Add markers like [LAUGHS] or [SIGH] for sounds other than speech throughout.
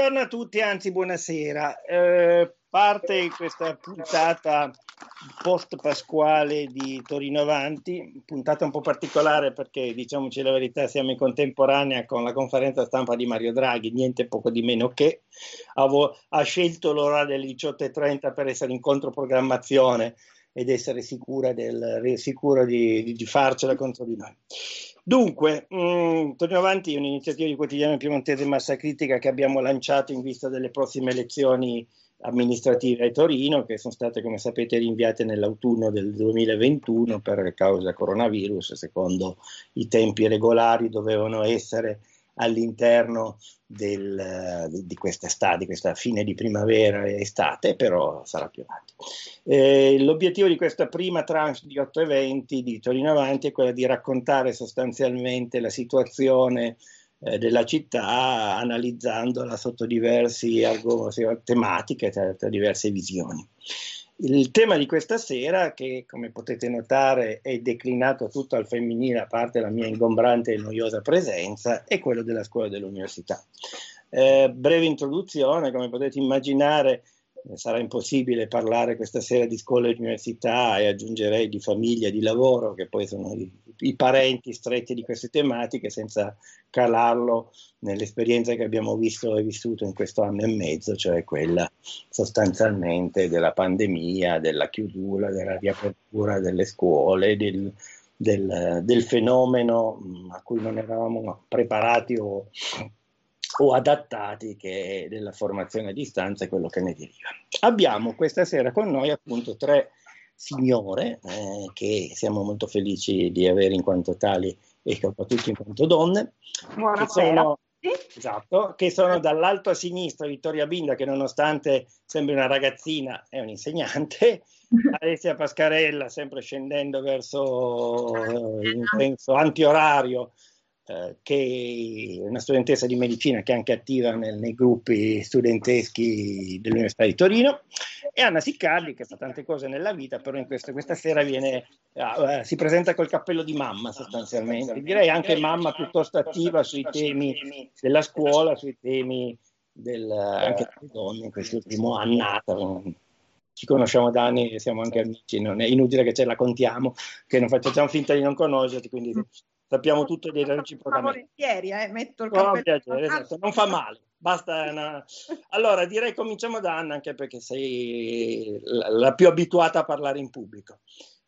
Buongiorno a tutti, anzi buonasera. Eh, parte questa puntata post pasquale di Torino Avanti, puntata un po' particolare perché diciamoci la verità siamo in contemporanea con la conferenza stampa di Mario Draghi, niente poco di meno che Avo, ha scelto l'ora delle 18.30 per essere in controprogrammazione ed essere sicura del, sicuro di, di farcela contro di noi. Dunque, mh, mm, Torino Avanti un'iniziativa di quotidiano piemontese massa critica che abbiamo lanciato in vista delle prossime elezioni amministrative a Torino, che sono state, come sapete, rinviate nell'autunno del 2021 per causa coronavirus, secondo i tempi regolari dovevano essere all'interno del, di questa estate, di questa fine di primavera e estate, però sarà più avanti. Eh, l'obiettivo di questa prima tranche di otto eventi di Torino Avanti è quello di raccontare sostanzialmente la situazione eh, della città analizzandola sotto diverse tematiche, tra, tra diverse visioni. Il tema di questa sera, che come potete notare è declinato tutto al femminile, a parte la mia ingombrante e noiosa presenza, è quello della scuola dell'università. Eh, breve introduzione, come potete immaginare, sarà impossibile parlare questa sera di scuola e università e aggiungerei di famiglia e di lavoro, che poi sono i, i, parenti stretti di queste tematiche, senza calarlo nell'esperienza che abbiamo visto e vissuto in questo anno e mezzo, cioè quella sostanzialmente della pandemia, della chiusura, della riapertura delle scuole, del, del, del fenomeno mm, a cui non eravamo preparati o o adattati che della formazione a distanza e quello che ne deriva. Abbiamo questa sera con noi appunto tre signore eh, che siamo molto felici di avere in quanto tali e soprattutto in quanto donne. Buonasera. Esatto, che sono dall'alto a sinistra Vittoria Binda che nonostante sembri una ragazzina è un'insegnante, [LAUGHS] Alessia Pascarella sempre scendendo verso eh, in senso antiorario eh, che è una studentessa di medicina che è anche attiva nel, nei gruppi studenteschi dell'Università di Torino, e Anna Siccardi che fa tante cose nella vita, però in questo, questa sera viene, uh, si presenta col cappello di mamma sostanzialmente, direi anche mamma piuttosto attiva sui temi della scuola, sui temi del, anche delle donne in quest'ultimo annata. Ci conosciamo da anni e siamo anche amici, non è inutile che ce la contiamo, che non facciamo finta di non conoscerti, quindi sappiamo tutto dei reciprocamente. Volentieri, eh, metto il no, piacere, esatto, non fa male. Basta una... Allora, direi cominciamo da Anna, anche perché sei la più abituata a parlare in pubblico.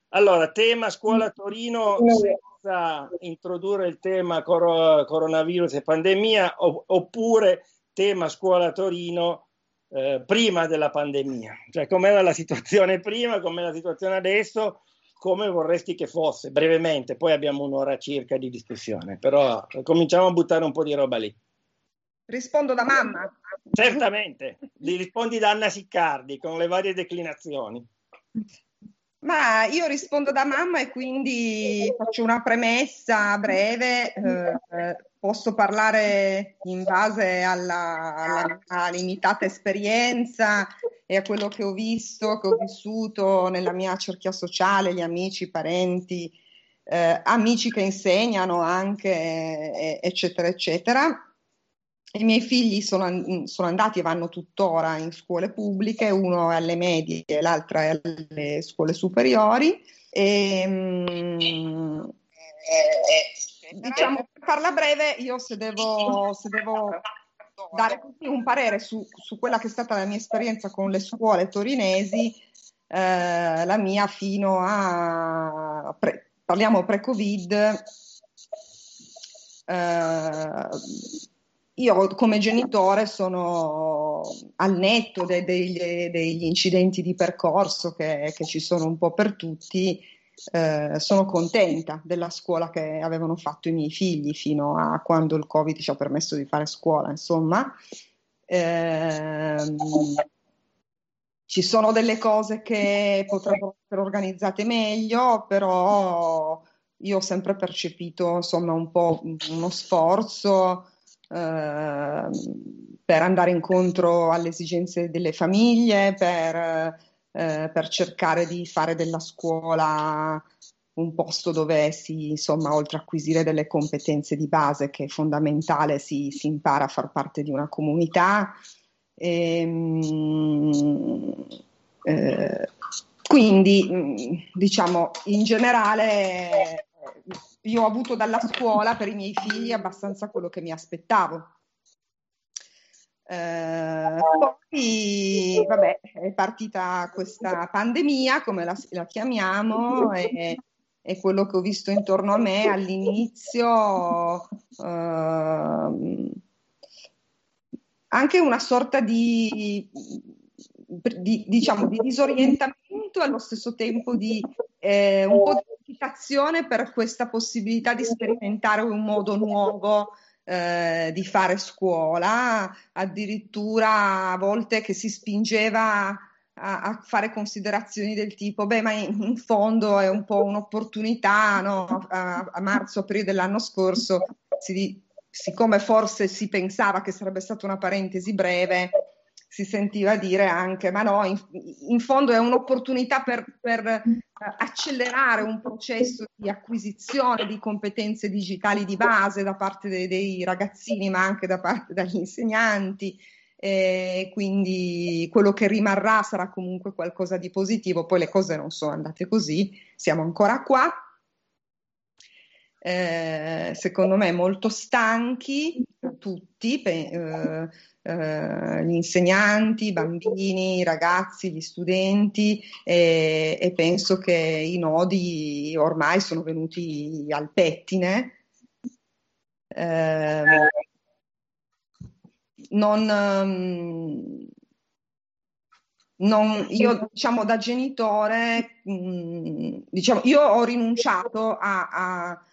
Allora, tema scuola Torino senza introdurre il tema cor- coronavirus e pandemia, oppure tema scuola Torino eh, prima della pandemia. Cioè, com'era la situazione prima, com'è la situazione adesso, come vorresti che fosse, brevemente, poi abbiamo un'ora circa di discussione, però cominciamo a buttare un po' di roba lì. Rispondo da mamma. Certamente, li rispondi da Anna Siccardi con le varie declinazioni. Ma io rispondo da mamma e quindi faccio una premessa breve. Eh, posso parlare in base alla, alla, alla limitata esperienza e a quello che ho visto, che ho vissuto nella mia cerchia sociale, gli amici, i parenti, eh, amici che insegnano anche, eh, eccetera, eccetera. I miei figli sono, sono, andati e vanno tuttora in scuole pubbliche, uno è alle medie e l'altro è alle scuole superiori. E, mm, diciamo, per farla breve, io se devo, se devo dare un parere su, su, quella che è stata la mia esperienza con le scuole torinesi, eh, la mia fino a, pre, parliamo pre-Covid, eh, io come genitore sono al netto de, de, degli incidenti di percorso che, che, ci sono un po' per tutti, eh, sono contenta della scuola che avevano fatto i miei figli fino a quando il Covid ci ha permesso di fare scuola, insomma. Eh, ci sono delle cose che potrebbero essere organizzate meglio, però io ho sempre percepito insomma un po' uno sforzo eh, per andare incontro alle esigenze delle famiglie, per eh, per cercare di fare della scuola un posto dove si, insomma, oltre a acquisire delle competenze di base, che è fondamentale, si, si impara a far parte di una comunità. E, ehm, eh, quindi, mm, diciamo, in generale, io ho avuto dalla scuola per i miei figli abbastanza quello che mi aspettavo. Eh, poi, vabbè, è partita questa pandemia, come la, la chiamiamo, e, e, quello che ho visto intorno a me all'inizio, eh, anche una sorta di, di, diciamo, di disorientamento e allo stesso tempo di eh, un po' di eccitazione per questa possibilità di sperimentare un modo nuovo eh, di fare scuola, addirittura a volte che si spingeva a, a fare considerazioni del tipo, beh, ma in, in fondo è un po' un'opportunità, no? a, a marzo-aprile dell'anno scorso, si, siccome forse si pensava che sarebbe stata una parentesi breve, si sentiva dire anche, ma no, in, in fondo è un'opportunità per, per uh, accelerare un processo di acquisizione di competenze digitali di base da parte dei, dei ragazzini, ma anche da parte degli insegnanti. E quindi quello che rimarrà sarà comunque qualcosa di positivo. Poi le cose non sono andate così, siamo ancora qua. Eh, secondo me molto stanchi tutti. Eh, eh, gli insegnanti, i bambini, i ragazzi, gli studenti e, penso che i nodi ormai sono venuti al pettine. Eh, non, mm, non, io diciamo da genitore, mm, diciamo, io ho rinunciato a, a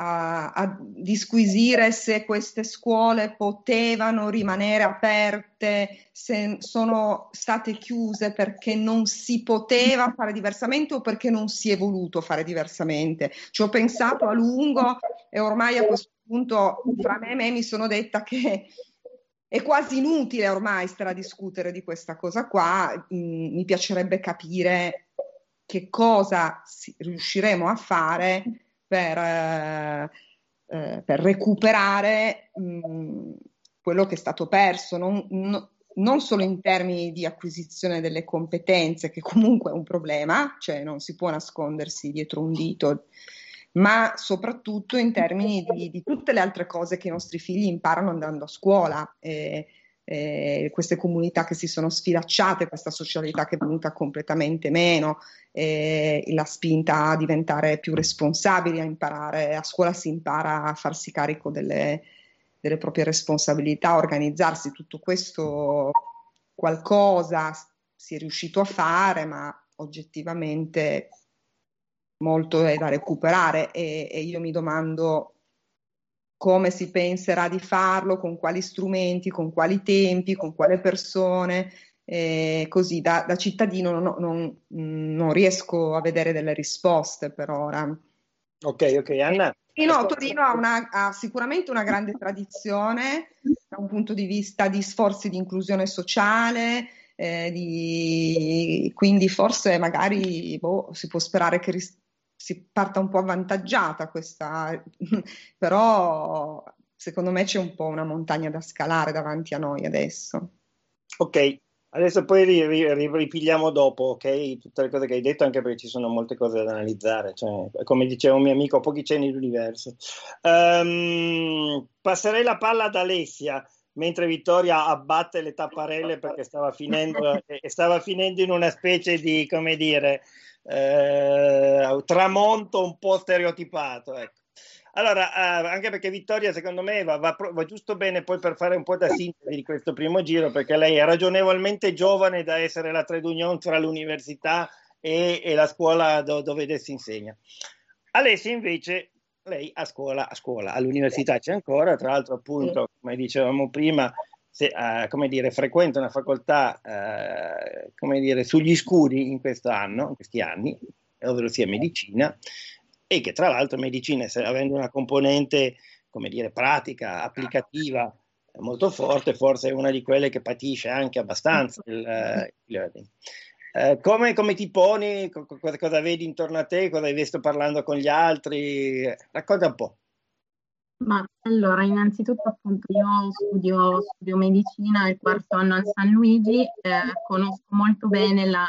a, a, disquisire se queste scuole potevano rimanere aperte, se sono state chiuse perché non si poteva fare diversamente o perché non si è voluto fare diversamente. Ci ho pensato a lungo e ormai a questo punto fra me e me mi sono detta che è quasi inutile ormai stare a discutere di questa cosa qua, mm, mi piacerebbe capire che cosa riusciremo a fare per, eh, eh, per recuperare mh, quello che è stato perso, non, no, non solo in termini di acquisizione delle competenze, che comunque è un problema, cioè non si può nascondersi dietro un dito, ma soprattutto in termini di, di tutte le altre cose che i nostri figli imparano andando a scuola. Eh, eh, queste comunità che si sono sfilacciate, questa socialità che è venuta completamente meno, eh, la spinta a diventare più responsabili, a imparare, a scuola si impara a farsi carico delle, delle proprie responsabilità, a organizzarsi, tutto questo qualcosa si è riuscito a fare, ma oggettivamente molto è da recuperare. E, e io mi domando come si penserà di farlo, con quali strumenti, con quali tempi, con quale persone. Eh, così da, da cittadino non, non, non, riesco a vedere delle risposte per ora. Ok, ok, Anna. E no, Torino ha, una, ha, sicuramente una grande tradizione da un punto di vista di sforzi di inclusione sociale, eh, di, quindi forse magari boh, si può sperare che ris- si parta un po' avvantaggiata questa, [LAUGHS] però secondo me c'è un po' una montagna da scalare davanti a noi adesso. Ok, adesso poi ripigliamo dopo, ok? Tutte le cose che hai detto, anche perché ci sono molte cose da analizzare, cioè, come diceva un mio amico, pochi c'è nell'universo. Um, passerei la palla ad Alessia mentre Vittoria abbatte le tapparelle perché stava finendo, [LAUGHS] e stava finendo in una specie di, come dire, eh, tramonto un po' stereotipato. Ecco. Allora, eh, anche perché Vittoria, secondo me, va, va, va, giusto bene poi per fare un po' da sintesi di questo primo giro, perché lei è ragionevolmente giovane da essere la trade union tra l'università e, e la scuola do, dove si insegna. Alessia, invece, lei a scuola, a scuola, all'università c'è ancora, tra l'altro, appunto, come dicevamo prima, se, uh, come dire, frequenta una facoltà uh, come dire, sugli scuri in, quest'anno, in questi anni, ovvero sia medicina, e che tra l'altro medicina, avendo una componente come dire, pratica, applicativa molto forte, forse è una di quelle che patisce anche abbastanza il, il learning. Eh, come, come, ti poni? Cosa, cosa, vedi intorno a te? Cosa hai visto parlando con gli altri? Racconta un po'. Ma allora, innanzitutto appunto io studio, studio medicina il quarto anno al San Luigi, eh, conosco molto bene la,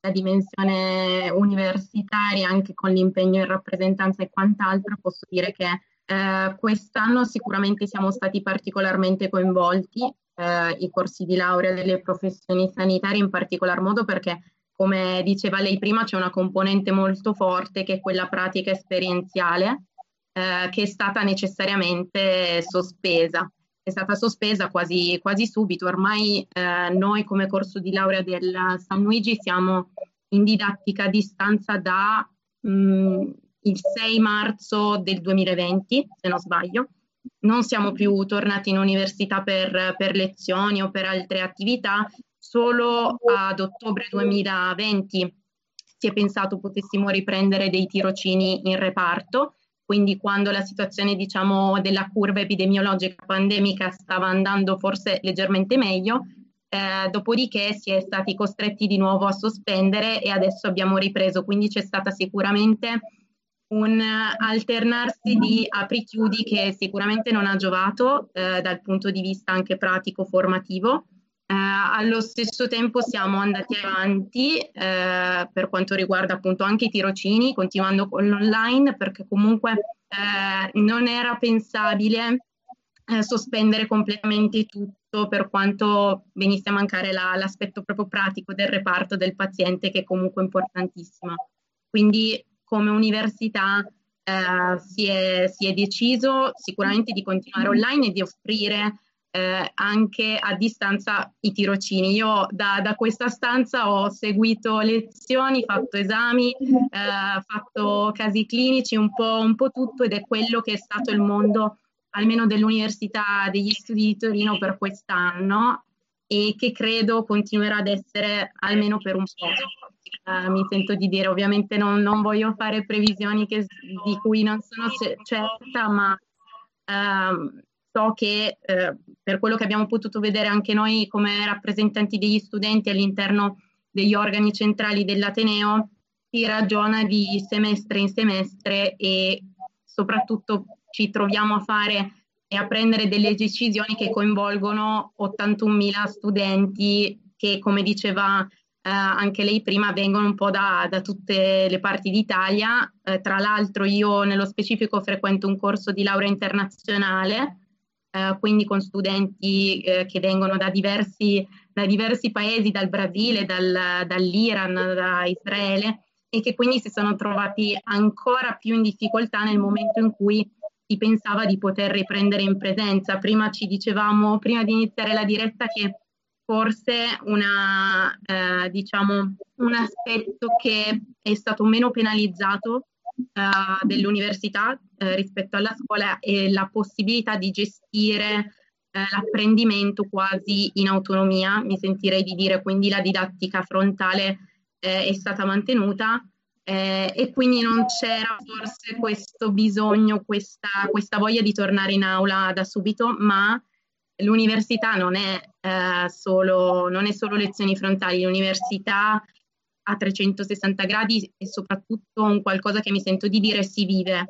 la, dimensione universitaria anche con l'impegno in rappresentanza e quant'altro, posso dire che eh, quest'anno sicuramente siamo stati particolarmente coinvolti, eh, i corsi di laurea delle professioni sanitarie in particolar modo perché come diceva lei prima c'è una componente molto forte che è quella pratica esperienziale eh, che è stata necessariamente sospesa. È stata sospesa quasi, quasi subito. Ormai eh, noi come corso di laurea del San Luigi siamo in didattica a distanza da mh, mm, il 6 marzo del 2020, se non sbaglio. Non siamo più tornati in università per, per lezioni o per altre attività, solo ad ottobre 2020 si è pensato potessimo riprendere dei tirocini in reparto quindi quando la situazione diciamo, della curva epidemiologica pandemica stava andando forse leggermente meglio, eh, dopodiché si è stati costretti di nuovo a sospendere e adesso abbiamo ripreso, quindi c'è stata sicuramente un alternarsi di apri-chiudi che sicuramente non ha giovato eh, dal punto di vista anche pratico formativo eh, allo stesso tempo siamo andati avanti eh, per quanto riguarda appunto anche i tirocini, continuando con l'online, perché comunque eh, non era pensabile eh, sospendere completamente tutto per quanto venisse a mancare la, l'aspetto proprio pratico del reparto del paziente, che è comunque importantissimo. Quindi come università eh, si è, si è deciso sicuramente di continuare online e di offrire eh, anche a distanza i tirocini. Io da, da, questa stanza ho seguito lezioni, fatto esami, eh, fatto casi clinici, un po', un po' tutto ed è quello che è stato il mondo almeno dell'Università degli Studi di Torino per quest'anno e che credo continuerà ad essere almeno per un po'. Uh, mi sento di dire, ovviamente non, non voglio fare previsioni che, di cui non sono certa, ma uh, so che eh, per quello che abbiamo potuto vedere anche noi come rappresentanti degli studenti all'interno degli organi centrali dell'Ateneo, si ragiona di semestre in semestre e soprattutto ci troviamo a fare e a prendere delle decisioni che coinvolgono 81.000 studenti che, come diceva eh, anche lei prima, vengono un po' da, da tutte le parti d'Italia. Eh, tra l'altro io nello specifico frequento un corso di laurea internazionale eh, quindi con studenti eh, che vengono da diversi, da diversi, paesi, dal Brasile, dal, dall'Iran, da Israele, e che quindi si sono trovati ancora più in difficoltà nel momento in cui si pensava di poter riprendere in presenza. Prima ci dicevamo, prima di iniziare la diretta, che forse una, eh, diciamo, un aspetto che è stato meno penalizzato uh, dell'università uh, rispetto alla scuola è la possibilità di gestire uh, l'apprendimento quasi in autonomia, mi sentirei di dire, quindi la didattica frontale è stata mantenuta eh, e quindi non c'era forse questo bisogno, questa, questa, voglia di tornare in aula da subito, ma l'università non è, eh, solo, non è solo lezioni frontali, l'università a 360 gradi e soprattutto un qualcosa che mi sento di dire si vive.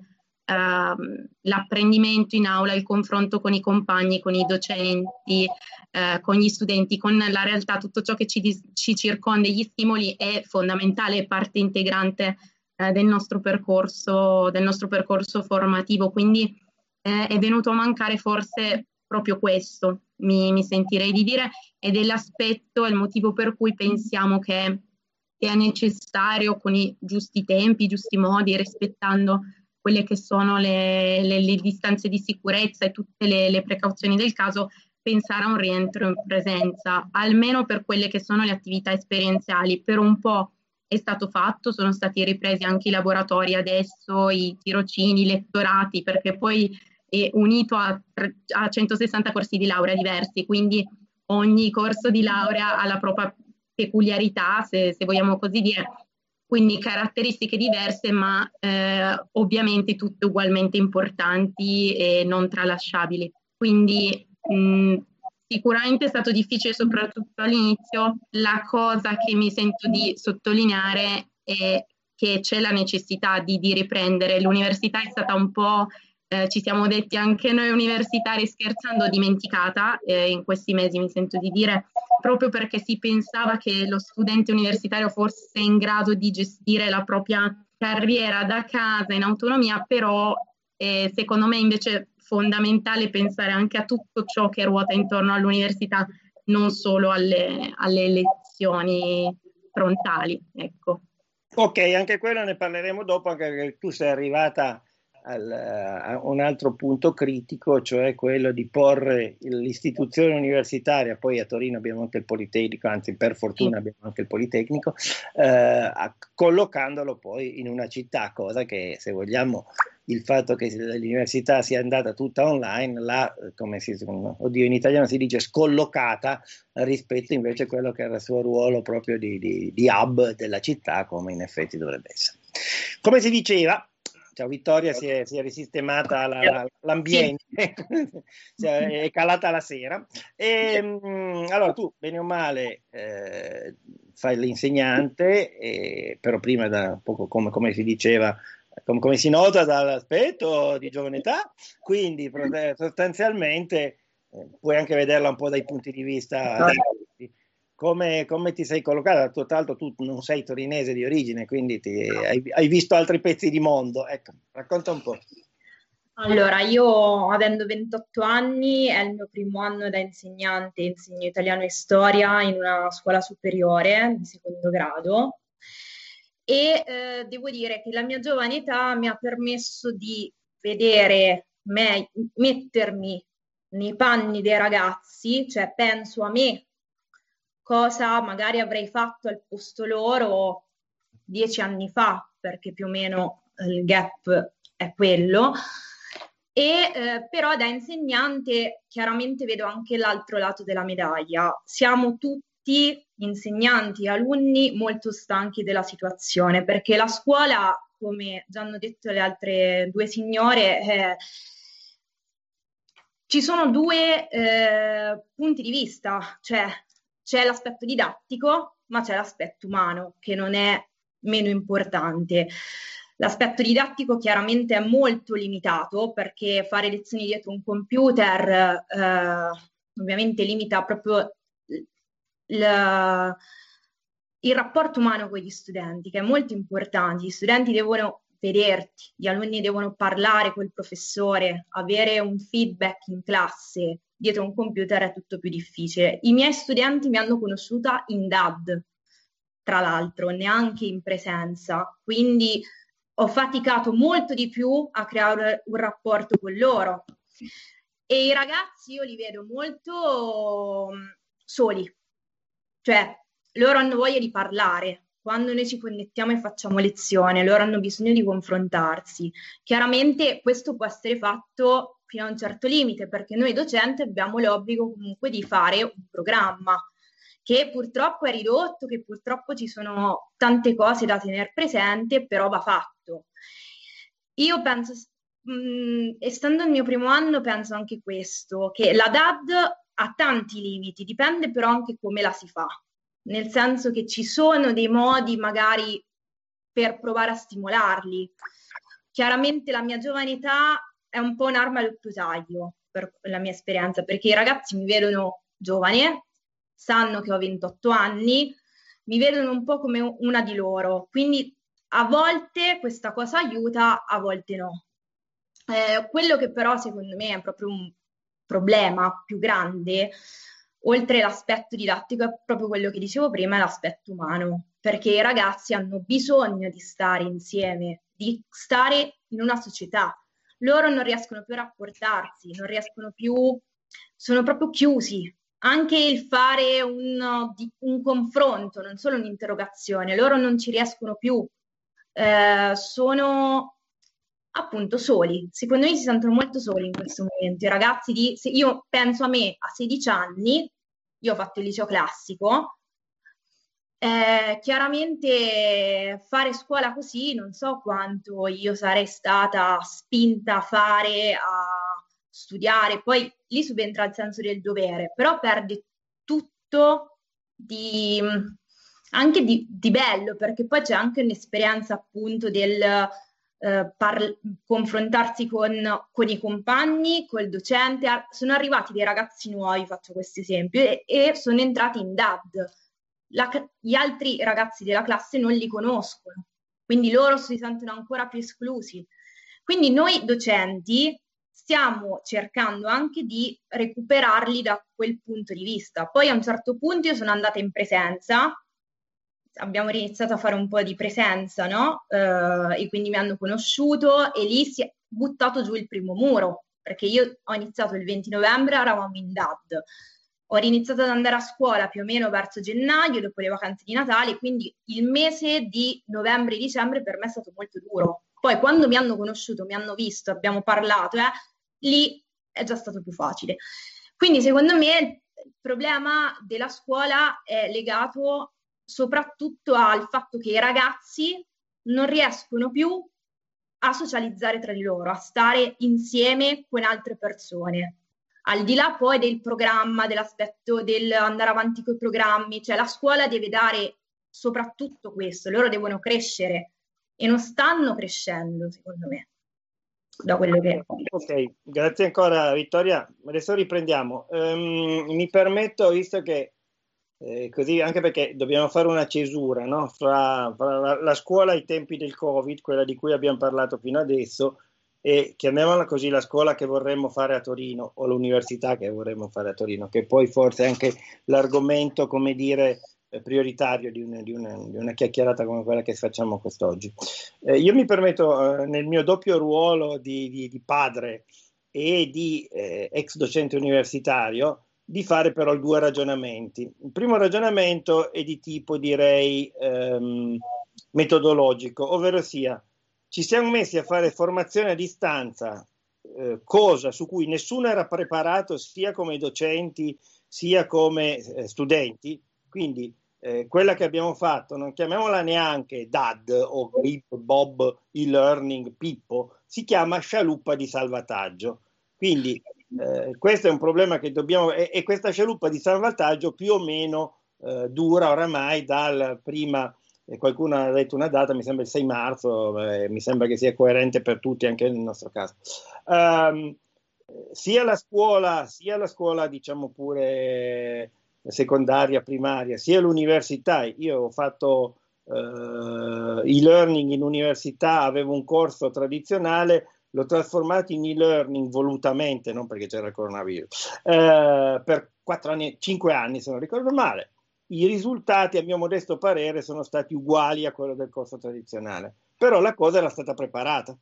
Uh, l'apprendimento in aula, il confronto con i compagni, con i docenti, uh, con gli studenti, con la realtà, tutto ciò che ci, ci circonda, gli stimoli è fondamentale, è parte integrante uh, del, nostro percorso, del nostro percorso formativo. Quindi eh, è venuto a mancare forse proprio questo, mi, mi sentirei di dire, ed è l'aspetto, il motivo per cui pensiamo che sia necessario con i giusti tempi, i giusti modi, rispettando quelle che sono le, le, le distanze di sicurezza e tutte le, le, precauzioni del caso, pensare a un rientro in presenza, almeno per quelle che sono le attività esperienziali. Per un po' è stato fatto, sono stati ripresi anche i laboratori adesso, i tirocini, i lettorati, perché poi è unito a, a 160 corsi di laurea diversi, quindi ogni corso di laurea ha la propria peculiarità, se, se vogliamo così dire, quindi caratteristiche diverse, ma eh, ovviamente tutte ugualmente importanti e non tralasciabili. Quindi mh, sicuramente è stato difficile soprattutto all'inizio. La cosa che mi sento di sottolineare è che c'è la necessità di, di riprendere. L'università è stata un po', eh, ci siamo detti anche noi universitari scherzando, dimenticata eh, in questi mesi, mi sento di dire, proprio perché si pensava che lo studente universitario fosse in grado di gestire la propria carriera da casa in autonomia, però eh, secondo me invece è fondamentale pensare anche a tutto ciò che ruota intorno all'università, non solo alle, alle lezioni frontali. Ecco. Ok, anche quello ne parleremo dopo, anche perché tu sei arrivata al, a un altro punto critico, cioè quello di porre l'istituzione universitaria, poi a Torino abbiamo anche il Politecnico, anzi per fortuna abbiamo anche il Politecnico, eh, collocandolo poi in una città, cosa che se vogliamo il fatto che l'università sia andata tutta online, là, come si, oddio, in italiano si dice scollocata rispetto invece a quello che era il suo ruolo proprio di, di, di hub della città, come in effetti dovrebbe essere. Come si diceva, Ciao Vittoria, si è, si è risistemata la, la, l'ambiente, sì. [LAUGHS] è calata la sera. E, ehm, allora tu, bene o male, eh, fai l'insegnante, eh, però prima da un po' come, come si diceva come, come si nota dall'aspetto di giovane età, quindi sostanzialmente eh, puoi anche vederla un po' dai punti di vista. Come, come ti sei collocata? Tra l'altro tu non sei torinese di origine, quindi ti, hai, hai visto altri pezzi di mondo. Ecco, racconta un po'. Allora, io avendo 28 anni è il mio primo anno da insegnante, insegno italiano e storia in una scuola superiore di secondo grado e eh, devo dire che la mia giovane età mi ha permesso di vedere me, mettermi nei panni dei ragazzi, cioè penso a me cosa magari avrei fatto al posto loro dieci anni fa, perché più o meno il gap è quello. E eh, però da insegnante chiaramente vedo anche l'altro lato della medaglia. Siamo tutti insegnanti alunni molto stanchi della situazione perché la scuola, come già hanno detto le altre due signore, eh, ci sono due eh, punti di vista, cioè c'è l'aspetto didattico, ma c'è l'aspetto umano che non è meno importante. L'aspetto didattico chiaramente è molto limitato perché fare lezioni dietro un computer eh, ovviamente limita proprio il, il rapporto umano con gli studenti, che è molto importante. Gli studenti devono vederti, gli alunni devono parlare col professore, avere un feedback in classe. Dietro un computer è tutto più difficile. I miei studenti mi hanno conosciuta in DAD, tra l'altro, neanche in presenza. Quindi ho faticato molto di più a creare un rapporto con loro. E i ragazzi io li vedo molto mm, soli, cioè, loro hanno voglia di parlare. Quando noi ci connettiamo e facciamo lezione, loro hanno bisogno di confrontarsi. Chiaramente questo può essere fatto fino a un certo limite, perché noi docenti abbiamo l'obbligo comunque di fare un programma che purtroppo è ridotto, che purtroppo ci sono tante cose da tenere presente, però va fatto. Io penso, mh, mm, essendo il mio primo anno, penso anche questo, che la DAD ha tanti limiti, dipende però anche come la si fa, nel senso che ci sono dei modi magari per provare a stimolarli. Chiaramente la mia giovane età è un po' un'arma a doppio taglio per la mia esperienza, perché i ragazzi mi vedono giovane, sanno che ho 28 anni, mi vedono un po' come una di loro, quindi a volte questa cosa aiuta, a volte no. Eh, quello che però secondo me è proprio un problema più grande, oltre l'aspetto didattico, è proprio quello che dicevo prima, l'aspetto umano, perché i ragazzi hanno bisogno di stare insieme, di stare in una società. Loro non riescono più a rapportarsi, non riescono più, sono proprio chiusi. Anche il fare un, un confronto, non solo un'interrogazione, loro non ci riescono più. Eh, sono appunto soli. Secondo me si sentono molto soli in questo momento. I ragazzi di, se io penso a me a 16 anni, io ho fatto il liceo classico, eh, chiaramente fare scuola così non so quanto io sarei stata spinta a fare a studiare, poi lì subentra il senso del dovere, però perde tutto di, anche di, di bello, perché poi c'è anche un'esperienza appunto del eh, par- confrontarsi con, con, i compagni, col docente. Sono arrivati dei ragazzi nuovi, faccio questo esempio, e, e sono entrati in DAD. La, gli altri ragazzi della classe non li conoscono, quindi loro si sentono ancora più esclusi. Quindi noi docenti stiamo cercando anche di recuperarli da quel punto di vista. Poi a un certo punto io sono andata in presenza, abbiamo iniziato a fare un po' di presenza, no? Eh, e quindi mi hanno conosciuto e lì si è buttato giù il primo muro, perché io ho iniziato il 20 novembre, eravamo in DAD. Ho iniziato ad andare a scuola più o meno verso gennaio, dopo le vacanze di Natale, quindi il mese di novembre e dicembre per me è stato molto duro. Poi quando mi hanno conosciuto, mi hanno visto, abbiamo parlato, eh, lì è già stato più facile. Quindi secondo me il problema della scuola è legato soprattutto al fatto che i ragazzi non riescono più a socializzare tra di loro, a stare insieme con altre persone. Al di là poi del programma, dell'aspetto del andare avanti con i programmi, cioè la scuola deve dare soprattutto questo, loro devono crescere e non stanno crescendo, secondo me da quello che... Ok, grazie ancora Vittoria. Adesso riprendiamo. Um, mi permetto, visto che eh, così, anche perché dobbiamo fare una cesura no? fra, fra la, la, scuola ai tempi del Covid, quella di cui abbiamo parlato fino adesso, e chiamiamola così la scuola che vorremmo fare a Torino o l'università che vorremmo fare a Torino, che poi forse è anche l'argomento, come dire, eh, prioritario di una, di, una, di una, chiacchierata come quella che facciamo quest'oggi. Eh, io mi permetto, eh, nel mio doppio ruolo di, di, padre e di eh, ex docente universitario, di fare però due ragionamenti. Il primo ragionamento è di tipo, direi, ehm, metodologico, ovvero sia, ci siamo messi a fare formazione a distanza, eh, cosa su cui nessuno era preparato sia come docenti sia come eh, studenti, quindi eh, quella che abbiamo fatto, non chiamiamola neanche DAD o Grip, Bob, e-learning, Pippo, si chiama scialuppa di salvataggio. Quindi eh, questo è un problema che dobbiamo, e, e, questa scialuppa di salvataggio più o meno eh, dura oramai dal prima, qualcuno ha detto una data, mi sembra il 6 marzo, eh, mi sembra che sia coerente per tutti anche nel nostro caso. Um, sia la scuola, sia la scuola, diciamo pure secondaria, primaria, sia l'università. Io ho fatto eh, e-learning in università, avevo un corso tradizionale, l'ho trasformato in e-learning volutamente, non perché c'era il coronavirus, eh, per 4 anni, 5 anni se non ricordo male. I risultati, a mio modesto parere, sono stati uguali a quello del corso tradizionale, però la cosa era stata preparata.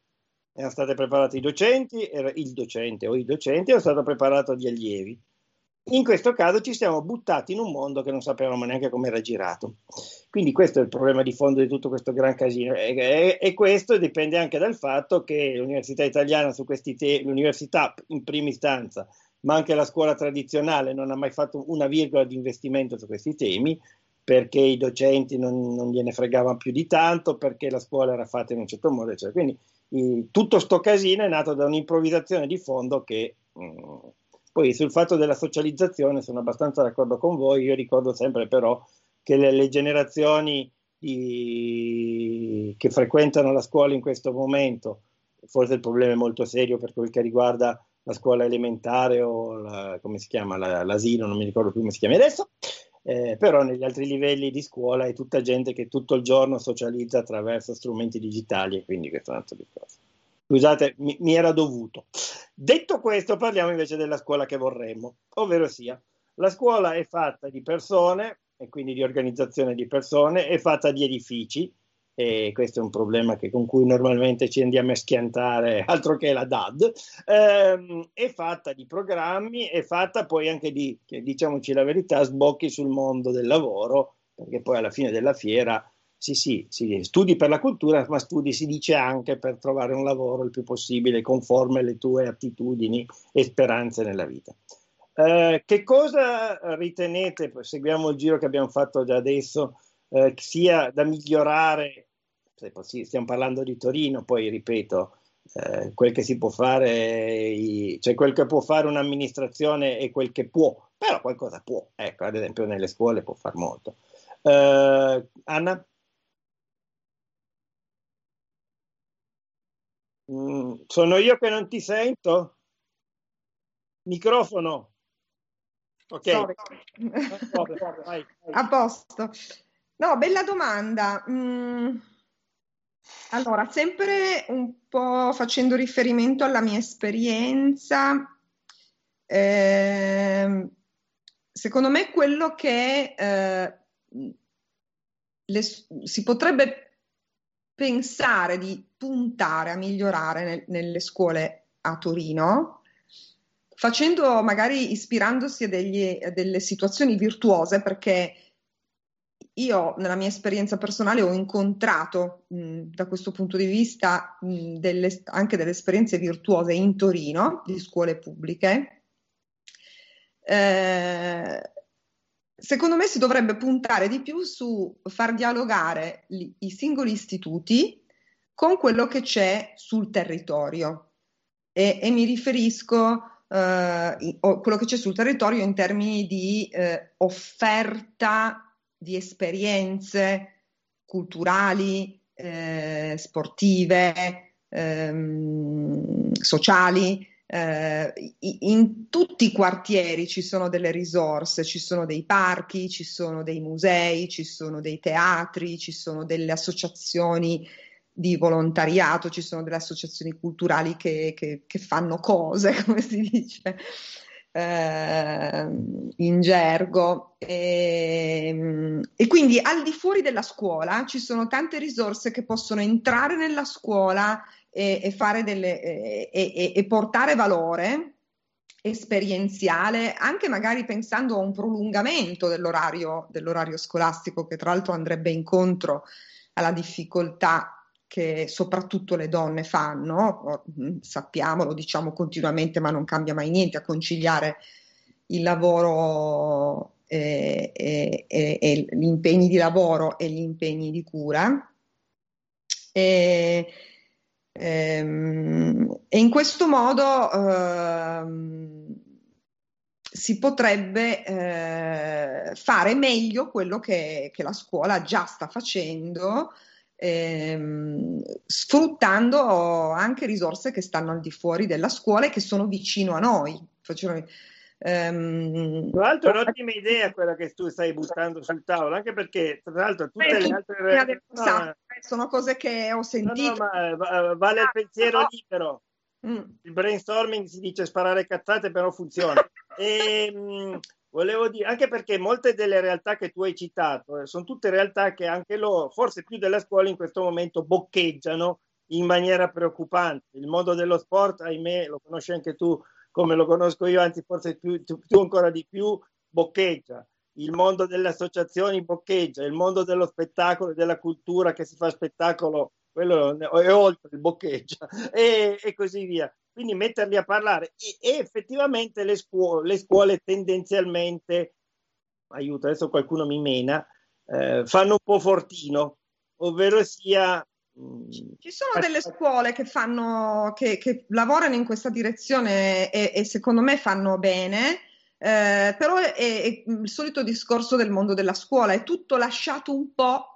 Erano stati preparati i docenti, era il docente o i docenti, erano stati preparati gli allievi. In questo caso ci siamo buttati in un mondo che non sapevamo neanche come era girato. Quindi questo è il problema di fondo di tutto questo gran casino e, e, e questo dipende anche dal fatto che l'università italiana su questi temi, l'università in prima istanza, ma anche la scuola tradizionale non ha mai fatto una virgola di investimento su questi temi perché i docenti non, non gliene fregavano più di tanto, perché la scuola era fatta in un certo modo, eccetera. Quindi i, tutto sto casino è nato da un'improvvisazione di fondo che... Mh, poi sul fatto della socializzazione sono abbastanza d'accordo con voi, io ricordo sempre però che le, le generazioni di, che frequentano la scuola in questo momento, forse il problema è molto serio per quel che riguarda la scuola elementare o la, come si chiama, la, l'asilo, non mi ricordo più come si chiama adesso, eh, però negli altri livelli di scuola è tutta gente che tutto il giorno socializza attraverso strumenti digitali e quindi questo è un altro discorso. Scusate, mi, mi, era dovuto. Detto questo, parliamo invece della scuola che vorremmo, ovvero sia, la scuola è fatta di persone e quindi di organizzazione di persone, è fatta di edifici e questo è un problema che, con cui normalmente ci andiamo a schiantare, [LAUGHS] altro che la DAD, ehm, è fatta di programmi, è fatta poi anche di, diciamoci la verità, sbocchi sul mondo del lavoro, perché poi alla fine della fiera sì, sì, sì, studi per la cultura, ma studi si dice anche per trovare un lavoro il più possibile conforme alle tue attitudini e speranze nella vita. Eh, che cosa ritenete, seguiamo il giro che abbiamo fatto già adesso, eh, sia da migliorare, stiamo parlando di Torino, poi ripeto, eh, quel che si può fare, cioè quel che può fare un'amministrazione e quel che può, però qualcosa può, ecco, ad esempio nelle scuole può far molto. Uh, Anna? Mm, sono io che non ti sento? Microfono. Ok. A posto. No, bella domanda. Mm. Allora, sempre un po' facendo riferimento alla mia esperienza, eh, secondo me quello che eh, le, si potrebbe pensare di puntare a migliorare nel, nelle scuole a Torino, facendo magari ispirandosi a, degli, a delle situazioni virtuose, perché io nella mia esperienza personale ho incontrato mh, da questo punto di vista mh, delle, anche delle esperienze virtuose in Torino di scuole pubbliche. Eh, secondo me si dovrebbe puntare di più su far dialogare li, i singoli istituti con quello che c'è sul territorio e, e mi riferisco eh, quello che c'è sul territorio in termini di eh, offerta di esperienze culturali, eh, sportive, ehm, sociali. Eh, in tutti i quartieri ci sono delle risorse, ci sono dei parchi, ci sono dei musei, ci sono dei teatri, ci sono delle associazioni di volontariato, ci sono delle associazioni culturali che, che, che fanno cose, [LAUGHS] come si dice eh, in gergo. E, e, quindi al di fuori della scuola ci sono tante risorse che possono entrare nella scuola e, e, fare delle, e, e portare valore esperienziale, anche magari pensando a un prolungamento dell'orario, dell'orario scolastico, che tra l'altro andrebbe incontro alla difficoltà che soprattutto le donne fanno, mm, sappiamo, lo diciamo continuamente, ma non cambia mai niente a conciliare il lavoro e, e, e, gli impegni di lavoro e gli impegni di cura. E, ehm, e in questo modo ehm, si potrebbe eh, fare meglio quello che, che, la scuola già sta facendo ehm, sfruttando anche risorse che stanno al di fuori della scuola e che sono vicino a noi. Facciamo, ehm, tra l'altro è un'ottima idea quella che tu stai buttando sul tavolo, anche perché tra l'altro tutte le altre... No, sono cose che ho sentito. No, no, ma vale il pensiero libero. Mm. Il brainstorming si dice sparare cazzate, però funziona. e, [LAUGHS] ehm, Volevo dire, anche perché molte delle realtà che tu hai citato eh, sono tutte realtà che anche loro, forse più della scuola, in questo momento boccheggiano in maniera preoccupante. Il mondo dello sport, ahimè, lo conosci anche tu come lo conosco io, anzi forse più, tu, ancora di più, boccheggia. Il mondo delle associazioni boccheggia, il mondo dello spettacolo e della cultura che si fa spettacolo, quello è oltre il boccheggia [LAUGHS] e, e così via quindi metterli a parlare. E, e effettivamente le scuole, le scuole, tendenzialmente, aiuto, adesso qualcuno mi mena, eh, fanno un po' fortino, ovvero sia... Mm, Ci sono delle scuole che, fanno, che, che lavorano in questa direzione e, e secondo me fanno bene, eh, però è, è, il solito discorso del mondo della scuola, è tutto lasciato un po'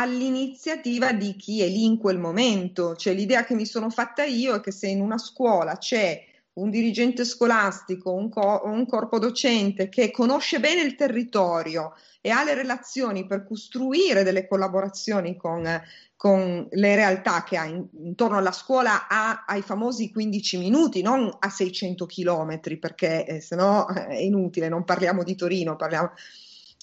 all'iniziativa di chi è lì in quel momento. Cioè l'idea che mi sono fatta io è che se in una scuola c'è un dirigente scolastico, un, co- un corpo docente che conosce bene il territorio e ha le relazioni per costruire delle collaborazioni con, con le realtà che ha in, intorno alla scuola ha ai famosi 15 minuti, non a 600 chilometri, perché eh, se no è inutile, non parliamo di Torino, parliamo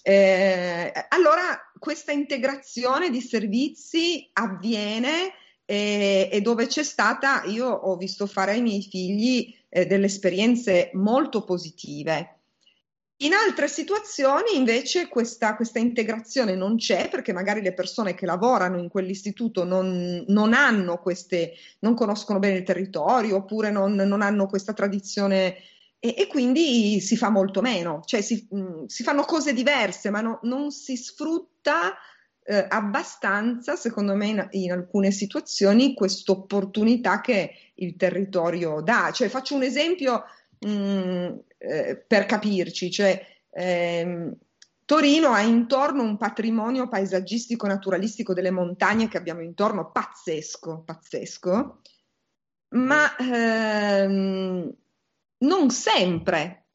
eh, allora questa integrazione di servizi avviene e, e, dove c'è stata, io ho visto fare ai miei figli eh, delle esperienze molto positive. In altre situazioni invece questa, questa, integrazione non c'è perché magari le persone che lavorano in quell'istituto non, non hanno queste, non conoscono bene il territorio oppure non, non hanno questa tradizione e, e, quindi si fa molto meno, cioè si, mh, mm, si fanno cose diverse, ma no, non si sfrutta eh, abbastanza, secondo me, in, in alcune situazioni, questa opportunità che il territorio dà. Cioè, faccio un esempio mh, mm, eh, per capirci, cioè, ehm, Torino ha intorno un patrimonio paesaggistico naturalistico delle montagne che abbiamo intorno pazzesco, pazzesco, ma ehm, non sempre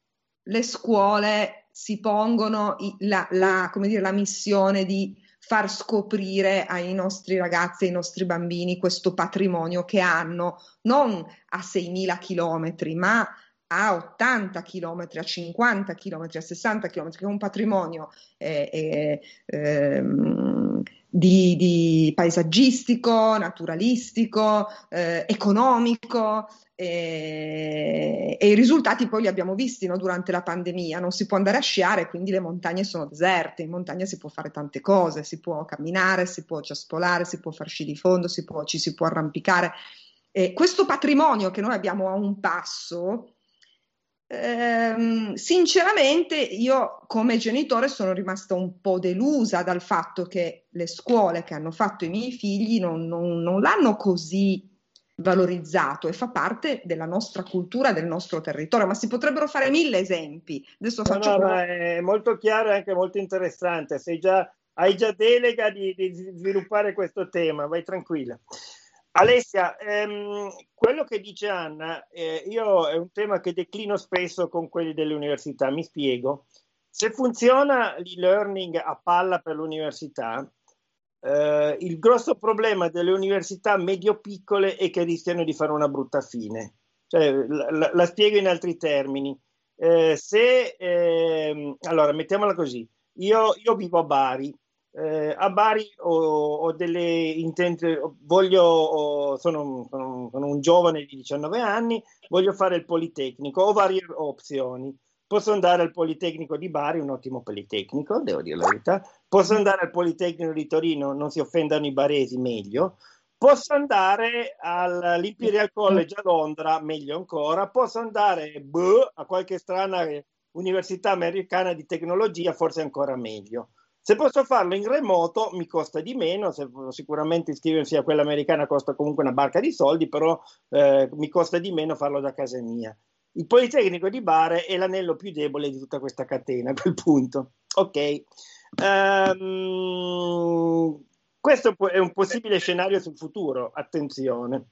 le scuole si pongono la, la, dire, la missione di far scoprire ai nostri ragazzi, ai nostri bambini questo patrimonio che hanno non a 6.000 chilometri, ma a 80 km, a 50 km, a 60 km, che è un patrimonio eh, eh, ehm, di, di paesaggistico, naturalistico, eh, economico, e, e, i risultati poi li abbiamo visti no, durante la pandemia, non si può andare a sciare, quindi le montagne sono deserte, in montagna si può fare tante cose, si può camminare, si può ciaspolare, si può far sci di fondo, si può, ci si può arrampicare. E questo patrimonio che noi abbiamo a un passo, ehm, sinceramente io come genitore sono rimasta un po' delusa dal fatto che le scuole che hanno fatto i miei figli non, non, non l'hanno così valorizzato e fa parte della nostra cultura, del nostro territorio, ma si potrebbero fare mille esempi. Adesso faccio no, no, è molto chiaro e anche molto interessante. Sei già, hai già delega di, di sviluppare questo tema, vai tranquilla. Alessia, ehm, quello che dice Anna, eh, io è un tema che declino spesso con quelli delle università, mi spiego. Se funziona l'e-learning a palla per l'università, eh, il grosso problema delle università medio-piccole è che rischiano di fare una brutta fine. Cioè, la, la spiego in altri termini. Eh, se, eh, allora, mettiamola così, io, io vivo a Bari, eh, a Bari ho, ho delle intenti, voglio, ho, sono, sono, sono, un giovane di 19 anni, voglio fare il Politecnico, ho varie opzioni. Posso andare al Politecnico di Bari, un ottimo Politecnico, devo dire la verità. Posso andare al Politecnico di Torino, non si offendano i baresi, meglio. Posso andare all'Imperial College a Londra, meglio ancora. Posso andare boh, a qualche strana università americana di tecnologia, forse ancora meglio. Se posso farlo in remoto mi costa di meno, se, sicuramente iscriversi a quella americana costa comunque una barca di soldi, però eh, mi costa di meno farlo da casa mia. Il Politecnico di Bari è l'anello più debole di tutta questa catena a quel punto. Ok. Um, questo è un possibile scenario sul futuro, attenzione.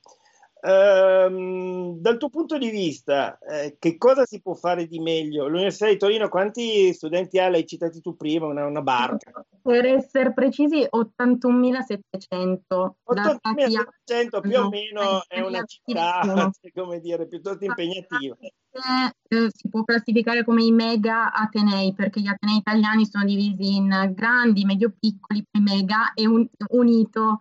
Ehm, dal tuo punto di vista, eh, che cosa si può fare di meglio? L'Università di Torino, quanti studenti ha? L'hai citato tu prima, una, una barca. Per essere precisi, 81.700. 81.700 più o meno è una città, [LAUGHS] come dire, piuttosto impegnativa. Eh, si può classificare come i mega Atenei, perché gli Atenei italiani sono divisi in grandi, medio-piccoli, poi mega e un, unito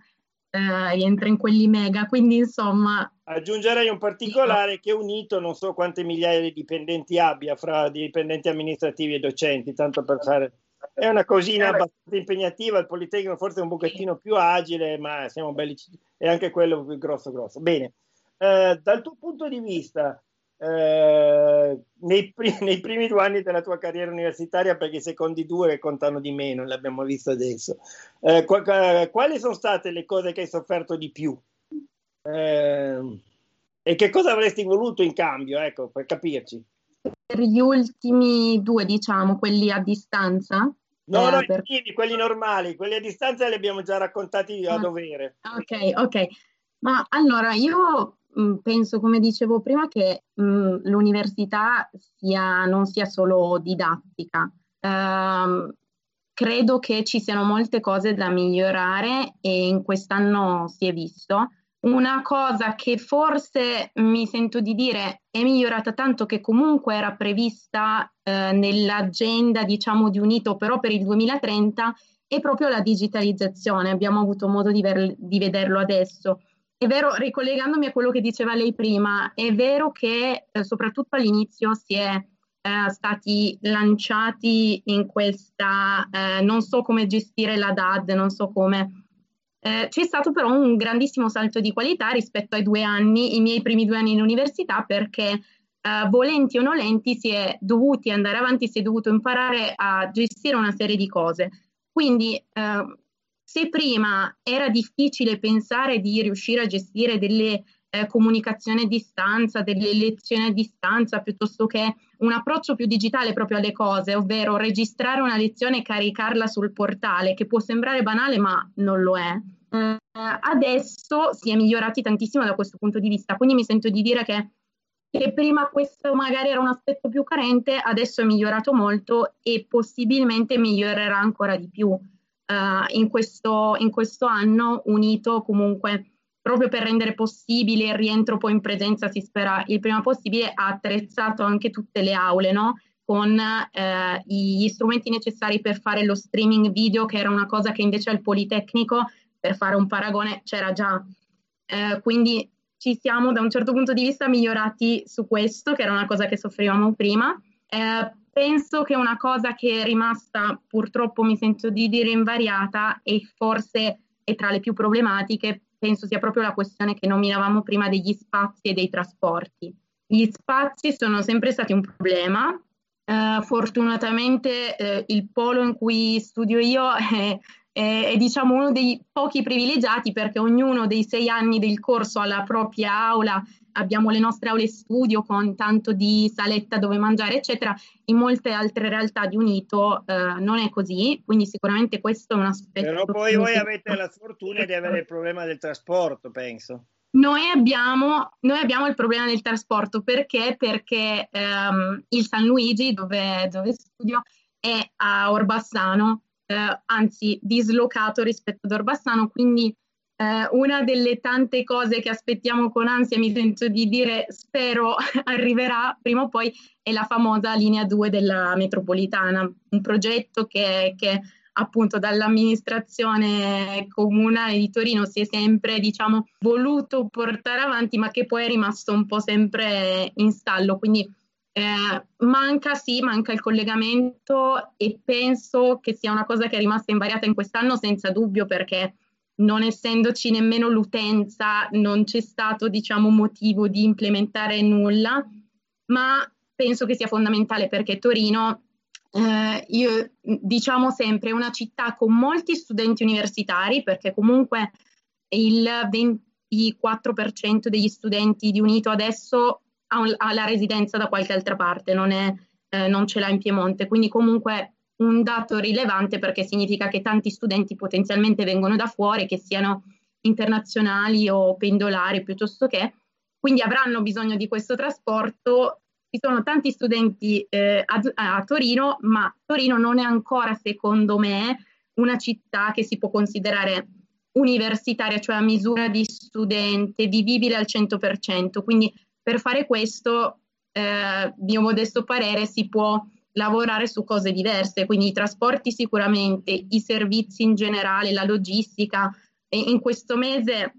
eh, rientra in quelli mega, quindi insomma... Aggiungerei un particolare che unito non so quante migliaia di dipendenti abbia fra dipendenti amministrativi e docenti, tanto per fare... È una cosina eh abbastanza impegnativa, il Politecnico forse è un pochettino più agile, ma siamo belli... è anche quello più grosso grosso. Bene, eh, dal tuo punto di vista, eh, nei, pri- [LAUGHS] nei, primi due anni della tua carriera universitaria, perché i secondi due contano di meno, l'abbiamo visto adesso. Eh, qu- quali sono state le cose che hai sofferto di più? Eh, e che cosa avresti voluto in cambio, ecco, per capirci? Per gli ultimi due, diciamo, quelli a distanza? No, no, per... quelli normali, quelli a distanza li abbiamo già raccontati a ah, dovere. Ok, ok. Ma allora io penso, come dicevo prima, che mh, mm, l'università sia, non sia solo didattica. Uh, credo che ci siano molte cose da migliorare e in quest'anno si è visto. Una cosa che forse mi sento di dire è migliorata tanto che comunque era prevista eh, nell'agenda, diciamo, di Unito, però per il 2030, è proprio la digitalizzazione. Abbiamo avuto modo di, ver- di vederlo adesso. È vero, ricollegandomi a quello che diceva lei prima, è vero che eh, soprattutto all'inizio si è eh, stati lanciati in questa, eh, non so come gestire la DAD, non so come. Eh, c'è stato però un grandissimo salto di qualità rispetto ai due anni, i miei primi due anni in università, perché eh, volenti o nolenti si è dovuti andare avanti, si è dovuto imparare a gestire una serie di cose. Quindi eh, se prima era difficile pensare di riuscire a gestire delle eh, comunicazioni a distanza, delle lezioni a distanza, piuttosto che un approccio più digitale proprio alle cose, ovvero registrare una lezione e caricarla sul portale, che può sembrare banale ma non lo è. Eh, adesso si è migliorati tantissimo da questo punto di vista, quindi mi sento di dire che, che prima questo magari era un aspetto più carente, adesso è migliorato molto e possibilmente migliorerà ancora di più. Uh, in, questo, in questo anno unito comunque proprio per rendere possibile il rientro poi in presenza, si spera il prima possibile, ha attrezzato anche tutte le aule, no? con eh, gli strumenti necessari per fare lo streaming video, che era una cosa che invece al Politecnico, per fare un paragone, c'era già. Eh, quindi ci siamo da un certo punto di vista migliorati su questo, che era una cosa che soffrivamo prima. Eh, penso che una cosa che è rimasta, purtroppo mi sento di dire invariata e forse è tra le più problematiche, penso sia proprio la questione che nominavamo prima degli spazi e dei trasporti. Gli spazi sono sempre stati un problema. Uh, fortunatamente uh, il polo in cui studio io [LAUGHS] è, è, è, diciamo uno dei pochi privilegiati perché ognuno dei sei anni del corso ha la propria aula abbiamo le nostre aule studio con tanto di saletta dove mangiare, eccetera. In molte altre realtà di Unito eh, non è così, quindi sicuramente questo è un aspetto. Però poi voi avete la sfortuna di avere il problema del trasporto, penso. Noi abbiamo, noi abbiamo, il problema del trasporto perché? Perché ehm, il San Luigi, dove, dove, studio, è a Orbassano, eh, anzi dislocato rispetto ad Orbassano, quindi eh, una delle tante cose che aspettiamo con ansia, mi sento di dire, spero [LAUGHS] arriverà prima o poi, è la famosa linea 2 della metropolitana, un progetto che, che appunto dall'amministrazione comunale di Torino si è sempre diciamo voluto portare avanti ma che poi è rimasto un po' sempre in stallo. Quindi eh, manca sì manca il collegamento e penso che sia una cosa che è rimasta invariata in quest'anno senza dubbio perché non essendoci nemmeno l'utenza, non c'è stato, diciamo, motivo di implementare nulla, ma penso che sia fondamentale perché Torino, eh, io diciamo sempre, è una città con molti studenti universitari, perché comunque il 24% degli studenti di Unito adesso ha, un, ha la residenza da qualche altra parte, non, è, eh, non ce l'ha in Piemonte, quindi comunque un dato rilevante perché significa che tanti studenti potenzialmente vengono da fuori, che siano internazionali o pendolari piuttosto che, quindi avranno bisogno di questo trasporto. Ci sono tanti studenti eh, a, a Torino, ma Torino non è ancora, secondo me, una città che si può considerare universitaria, cioè a misura di studente, vivibile al 100%. Quindi per fare questo, eh, mio modesto parere, si può lavorare su cose diverse, quindi i trasporti sicuramente, i servizi in generale, la logistica. E in questo mese,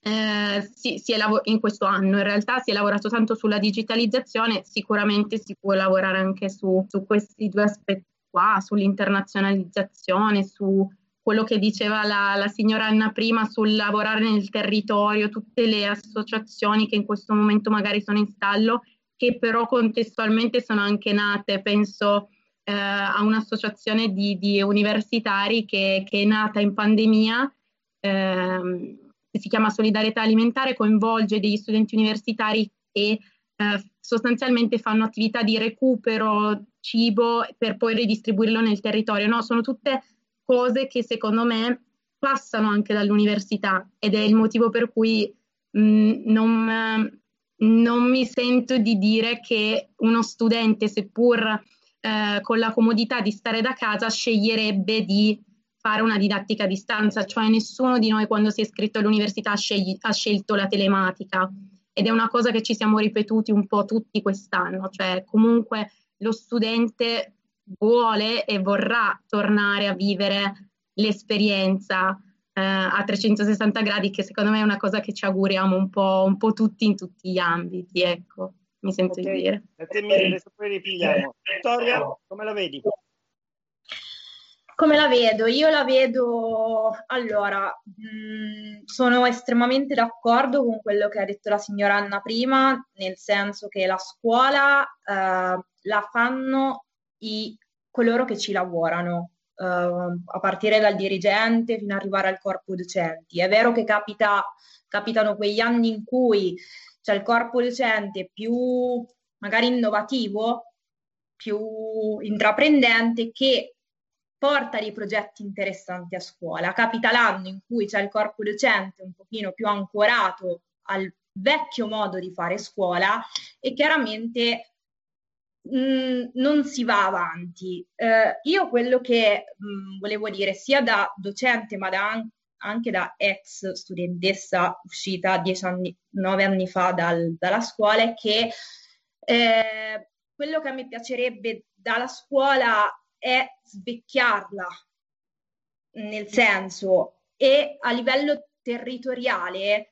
eh, si, si lav- in questo anno in realtà si è lavorato tanto sulla digitalizzazione, sicuramente si può lavorare anche su, su questi due aspetti qua, sull'internazionalizzazione, su quello che diceva la, la, signora Anna prima sul lavorare nel territorio, tutte le associazioni che in questo momento magari sono in stallo che però contestualmente sono anche nate, penso eh, a un'associazione di, di universitari che, che, è nata in pandemia, eh, si chiama Solidarietà Alimentare, coinvolge degli studenti universitari e eh, sostanzialmente fanno attività di recupero cibo per poi ridistribuirlo nel territorio. No, sono tutte cose che secondo me passano anche dall'università ed è il motivo per cui mh, non, non mi sento di dire che uno studente, seppur eh, con la comodità di stare da casa, sceglierebbe di fare una didattica a distanza, cioè nessuno di noi quando si è iscritto all'università scegli- ha scelto la telematica. Ed è una cosa che ci siamo ripetuti un po' tutti quest'anno, cioè comunque lo studente vuole e vorrà tornare a vivere l'esperienza eh, a 360 gradi, che secondo me è una cosa che ci auguriamo un po', un po tutti in tutti gli ambiti, ecco, mi sento okay. di dire. Grazie mille, adesso poi ripigliamo. Vittoria, come la vedi? Come la vedo? Io la vedo, allora, mh, mm, sono estremamente d'accordo con quello che ha detto la signora Anna prima, nel senso che la scuola eh, la fanno i, coloro che ci lavorano, uh, a partire dal dirigente fino ad arrivare al corpo docenti. È vero che capita, capitano quegli anni in cui c'è il corpo docente più magari innovativo, più intraprendente, che porta dei progetti interessanti a scuola. Capita l'anno in cui c'è il corpo docente un pochino più ancorato al vecchio modo di fare scuola e chiaramente mm, non si va avanti. Eh, io quello che mh, mm, volevo dire sia da docente ma da, anche da ex studentessa uscita dieci anni, nove anni fa dal, dalla scuola è che eh, quello che a me piacerebbe dalla scuola è svecchiarla, nel senso, e a livello territoriale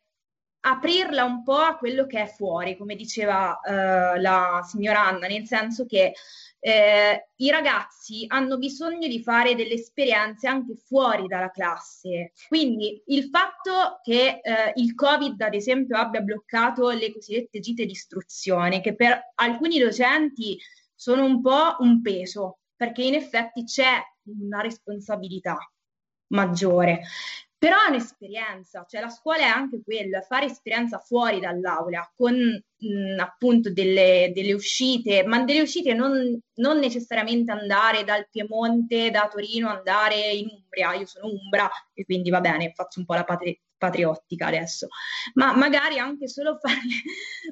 aprirla un po' a quello che è fuori, come diceva eh, la signora Anna, nel senso che eh, i ragazzi hanno bisogno di fare delle esperienze anche fuori dalla classe. Quindi il fatto che eh, il Covid, ad esempio, abbia bloccato le cosiddette gite di istruzione, che per alcuni docenti sono un po' un peso, perché in effetti c'è una responsabilità maggiore. Però è un'esperienza, cioè la scuola è anche quello, è fare esperienza fuori dall'aula, con mh, appunto delle, delle, uscite, ma delle uscite non, non, necessariamente andare dal Piemonte, da Torino, andare in Umbria, io sono Umbra e quindi va bene, faccio un po' la patri- patriottica adesso, ma magari anche solo [LAUGHS] farle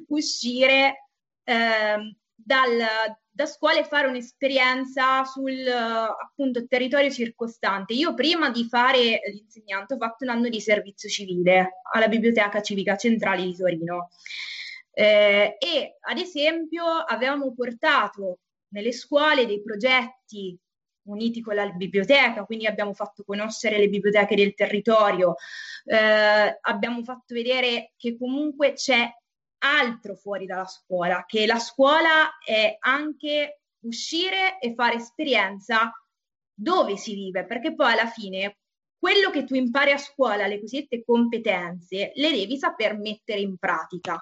uscire eh, dal, da scuola e fare un'esperienza sul appunto territorio circostante. Io prima di fare l'insegnante ho fatto un anno di servizio civile alla Biblioteca Civica Centrale di Torino eh, e ad esempio avevamo portato nelle scuole dei progetti uniti con la biblioteca, quindi abbiamo fatto conoscere le biblioteche del territorio, eh, abbiamo fatto vedere che comunque c'è altro fuori dalla scuola, che la scuola è anche uscire e fare esperienza dove si vive, perché poi alla fine quello che tu impari a scuola, le cosiddette competenze, le devi saper mettere in pratica,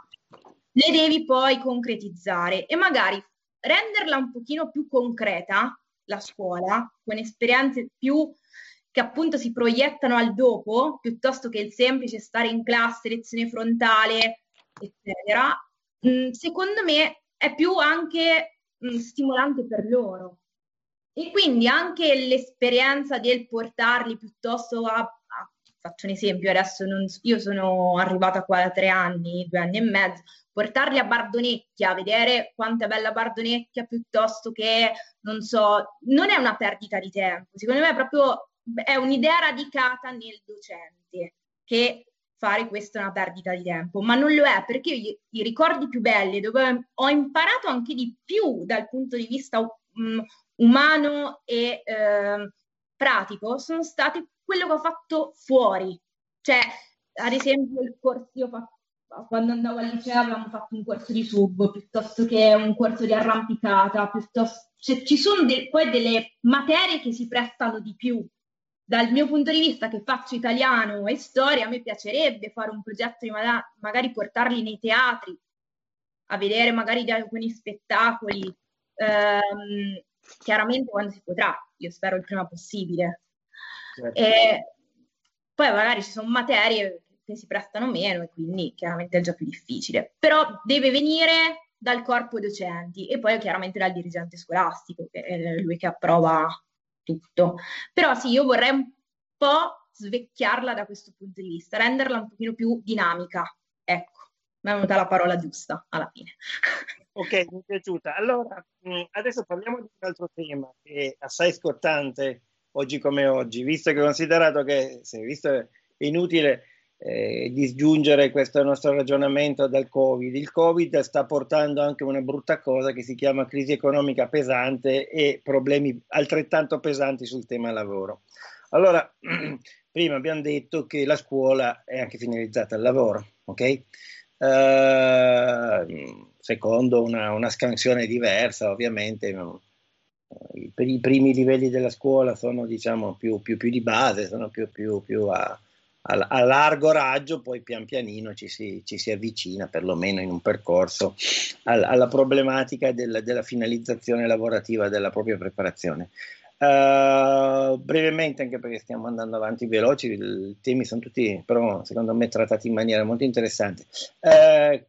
le devi poi concretizzare e magari renderla un pochino più concreta, la scuola, con esperienze più che appunto si proiettano al dopo, piuttosto che il semplice stare in classe, lezione frontale, eccetera, mh, mm, secondo me è più anche mh, mm, stimolante per loro. E quindi anche l'esperienza del portarli piuttosto a, a faccio un esempio, adesso non, io sono arrivata qua da tre anni, due anni e mezzo, portarli a Bardonecchia, vedere quanto è bella Bardonecchia piuttosto che, non so, non è una perdita di tempo, secondo me è proprio, è un'idea radicata nel docente che fare questa è una perdita di tempo, ma non lo è perché io, i ricordi più belli dove ho imparato anche di più dal punto di vista um, umano e eh, pratico sono stati quello che ho fatto fuori. Cioè, ad esempio, il corso io fatto, quando andavo al liceo avevamo fatto un corso di sub piuttosto che un corso di arrampicata, piuttosto cioè, ci sono de- poi delle materie che si prestano di più dal mio punto di vista che faccio italiano e storia, a me piacerebbe fare un progetto di ma- magari portarli nei teatri, a vedere magari alcuni spettacoli, ehm, chiaramente quando si potrà, io spero il prima possibile. Certo. E poi magari ci sono materie che si prestano meno e quindi chiaramente è già più difficile, però deve venire dal corpo docenti e poi chiaramente dal dirigente scolastico, che è lui che approva tutto. Però sì, io vorrei un po' svecchiarla da questo punto di vista, renderla un pochino più dinamica. Ecco, mi è venuta la parola giusta alla fine. [LAUGHS] Ok, mi è piaciuta. Allora, mm, adesso parliamo di un altro tema che è assai scottante oggi come oggi, visto che considerato che, se visto è inutile eh, disgiungere questo nostro ragionamento dal Covid. Il Covid sta portando anche una brutta cosa che si chiama crisi economica pesante e problemi altrettanto pesanti sul tema lavoro. Allora, [CLEARS THROAT] prima abbiamo detto che la scuola è anche finalizzata al lavoro, ok? Uh, secondo una, una, scansione diversa, ovviamente. No? I, I, primi livelli della scuola sono diciamo più, più, più di base, sono più, più, più a, a, largo raggio, poi pian pianino ci si, ci si avvicina, perlomeno in un percorso, al, alla problematica del, della finalizzazione lavorativa della propria preparazione. Uh, brevemente, anche perché stiamo andando avanti veloci, i temi sono tutti, però, secondo me, trattati in maniera molto interessante. Uh,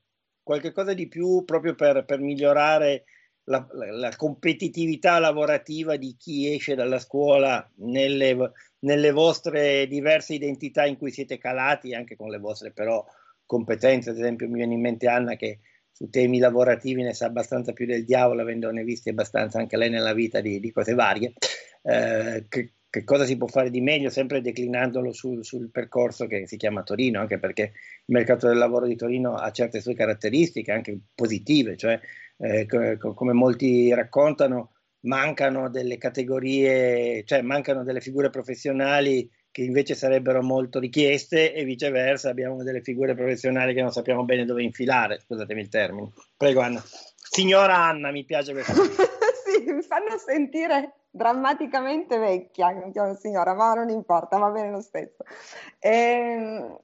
qualche cosa di più proprio per, per migliorare la, la, la, competitività lavorativa di chi esce dalla scuola nelle, nelle, vostre diverse identità in cui siete calati, anche con le vostre però competenze. Ad esempio, mi viene in mente Anna che su temi lavorativi ne sa abbastanza più del diavolo, avendone visti abbastanza anche lei nella vita di, di cose varie. Eh, che, che, cosa si può fare di meglio, sempre declinandolo sul, sul, percorso che si chiama Torino, anche perché il mercato del lavoro di Torino ha certe sue caratteristiche, anche positive, cioè eh, co- come molti raccontano, mancano delle categorie, cioè mancano delle figure professionali che invece sarebbero molto richieste e viceversa abbiamo delle figure professionali che non sappiamo bene dove infilare, scusatemi il termine. Prego Anna. Signora Anna, mi piace questo. [LAUGHS] sì, mi fanno sentire drammaticamente vecchia, signora, ma non importa, va bene lo stesso. Ehm,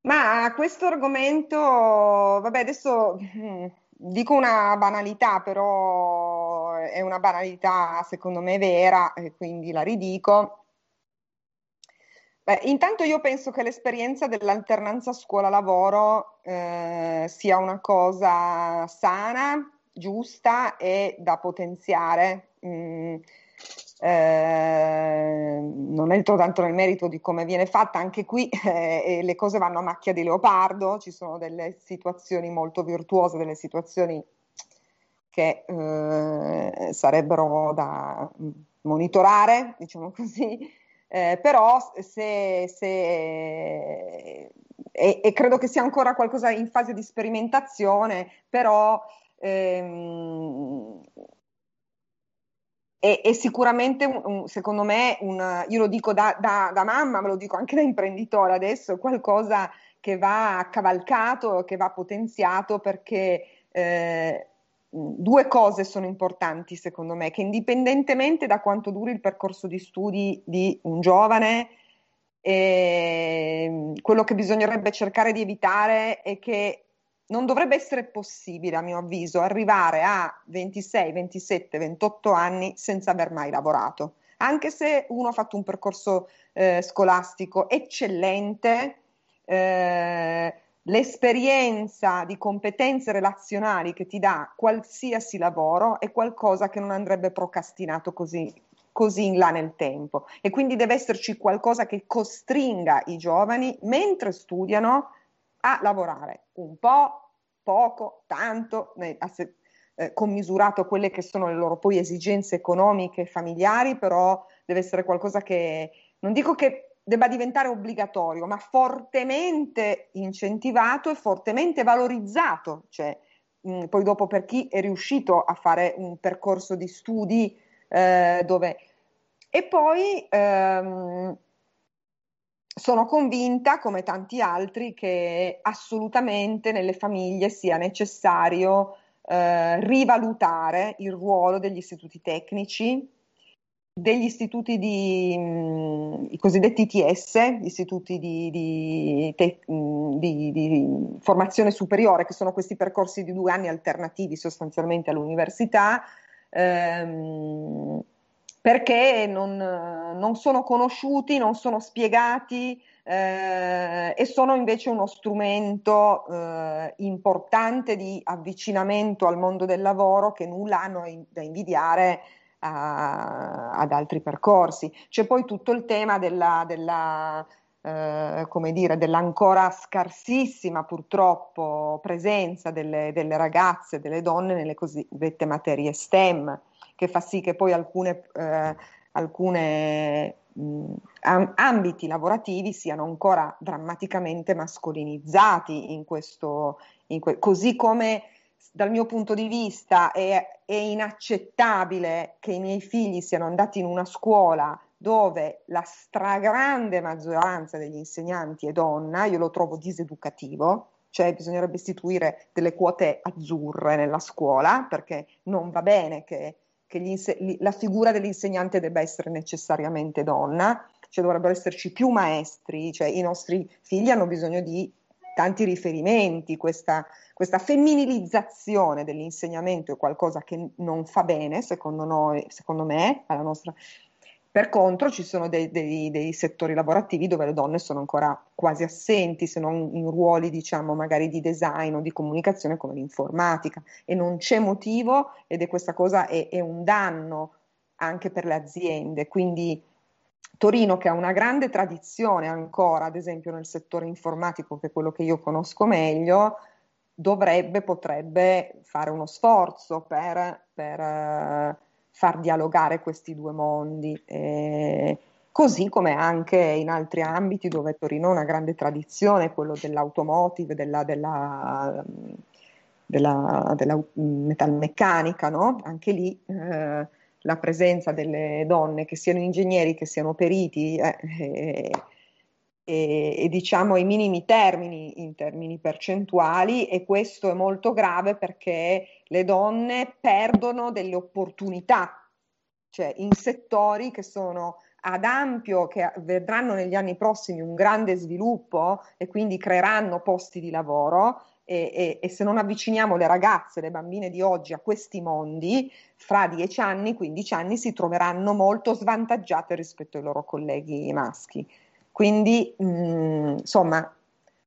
ma questo argomento, vabbè, adesso hm, dico una banalità, però è una banalità secondo me vera, e quindi la ridico. Beh, intanto io penso che l'esperienza dell'alternanza scuola-lavoro eh, sia una cosa sana, giusta e da potenziare. Mm, eh, non entro tanto nel merito di come viene fatta, anche qui [LAUGHS] eh, le cose vanno a macchia di leopardo, ci sono delle situazioni molto virtuose, delle situazioni che eh, sarebbero da monitorare, diciamo così, eh, però se, se e, e, credo che sia ancora qualcosa in fase di sperimentazione, però ehm, è, è, sicuramente, un, un, secondo me, un, io lo dico da, da, da, mamma, ma lo dico anche da imprenditore adesso, qualcosa che va cavalcato, che va potenziato perché eh, due cose sono importanti secondo me, che indipendentemente da quanto duri il percorso di studi di un giovane, eh, quello che bisognerebbe cercare di evitare è che non dovrebbe essere possibile, a mio avviso, arrivare a 26, 27, 28 anni senza aver mai lavorato. Anche se uno ha fatto un percorso eh, scolastico eccellente, eh, l'esperienza di competenze relazionali che ti dà qualsiasi lavoro è qualcosa che non andrebbe procrastinato così, così in là nel tempo e quindi deve esserci qualcosa che costringa i giovani mentre studiano a lavorare un po', poco, tanto, eh, commisurato quelle che sono le loro poi esigenze economiche e familiari, però deve essere qualcosa che non dico che debba diventare obbligatorio, ma fortemente incentivato e fortemente valorizzato. Cioè, mh, poi dopo per chi è riuscito a fare un percorso di studi eh, dove... E poi ehm, sono convinta, come tanti altri, che assolutamente nelle famiglie sia necessario eh, rivalutare il ruolo degli istituti tecnici, degli istituti di mh, i cosiddetti ITS, istituti di, di, te, mh, di, di, formazione superiore, che sono questi percorsi di due anni alternativi sostanzialmente all'università, ehm, perché non, non, sono conosciuti, non sono spiegati eh, e sono invece uno strumento eh, importante di avvicinamento al mondo del lavoro che nulla hanno da invidiare a, ad altri percorsi. C'è poi tutto il tema della, della eh, come dire, dell'ancora scarsissima purtroppo presenza delle, delle, ragazze, delle donne nelle cosiddette materie STEM, che fa sì che poi alcune, eh, alcune ambiti lavorativi siano ancora drammaticamente mascolinizzati in questo, in que- così come dal mio punto di vista è, è inaccettabile che i miei figli siano andati in una scuola dove la stragrande maggioranza degli insegnanti è donna, io lo trovo diseducativo, cioè bisognerebbe istituire delle quote azzurre nella scuola perché non va bene che, che inse- la figura dell'insegnante debba essere necessariamente donna, cioè dovrebbero esserci più maestri, cioè i nostri figli hanno bisogno di tanti riferimenti, questa, questa femminilizzazione dell'insegnamento è qualcosa che non fa bene, secondo noi, secondo me, alla nostra per contro ci sono dei, dei, dei, settori lavorativi dove le donne sono ancora quasi assenti, se non in ruoli diciamo magari di design o di comunicazione come l'informatica e non c'è motivo ed è questa cosa è, è un danno anche per le aziende. Quindi Torino che ha una grande tradizione ancora, ad esempio nel settore informatico, che è quello che io conosco meglio, dovrebbe, potrebbe fare uno sforzo per, per far dialogare questi due mondi. Eh, così come anche in altri ambiti dove Torino ha una grande tradizione, quello dell'automotive, della, della, della, della metalmeccanica, no? anche lì eh, la presenza delle donne, che siano ingegneri, che siano periti, eh, eh, e, diciamo i minimi termini in termini percentuali e questo è molto grave perché le donne perdono delle opportunità, cioè in settori che sono ad ampio, che vedranno negli anni prossimi un grande sviluppo e quindi creeranno posti di lavoro e, e, e, se non avviciniamo le ragazze, le bambine di oggi a questi mondi, fra 10 anni, 15 anni si troveranno molto svantaggiate rispetto ai loro colleghi maschi. Quindi, mh, mm, insomma,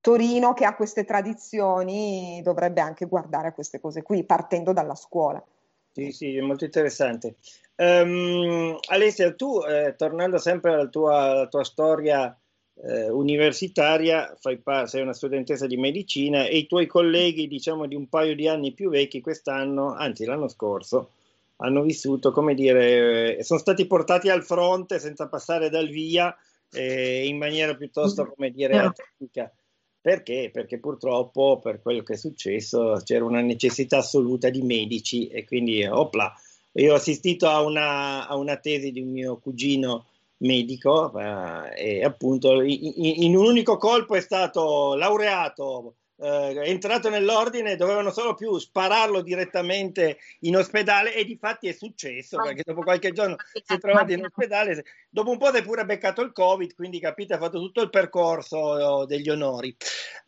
Torino che ha queste tradizioni dovrebbe anche guardare a queste cose qui, partendo dalla scuola. Sì, sì, è molto interessante. Um, Alessia, tu, eh, tornando sempre alla tua, alla tua storia eh, universitaria, pa- sei una studentessa di medicina e i tuoi colleghi, diciamo, di un paio di anni più vecchi quest'anno, anzi l'anno scorso, hanno vissuto, come dire, eh, sono stati portati al fronte senza passare dal via eh, in maniera piuttosto, come dire, atletica. Perché? Perché purtroppo per quello che è successo c'era una necessità assoluta di medici e quindi, opla, io ho assistito a una, a una tesi di un mio cugino medico eh, e appunto in, in, un unico colpo è stato laureato, eh, entrato nell'ordine, dovevano solo più spararlo direttamente in ospedale e di fatti è successo perché dopo qualche giorno si è trovato in ospedale, dopo un po' si è pure beccato il covid, quindi capite ha fatto tutto il percorso degli onori.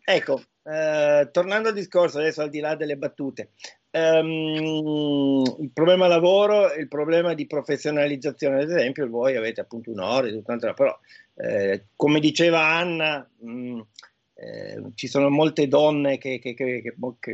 Ecco, eh, tornando al discorso adesso al di là delle battute, Um, il problema lavoro e il problema di professionalizzazione, ad esempio, voi avete appunto un ore, però eh, come diceva Anna, mh, mm, eh, ci sono molte donne che, che, che,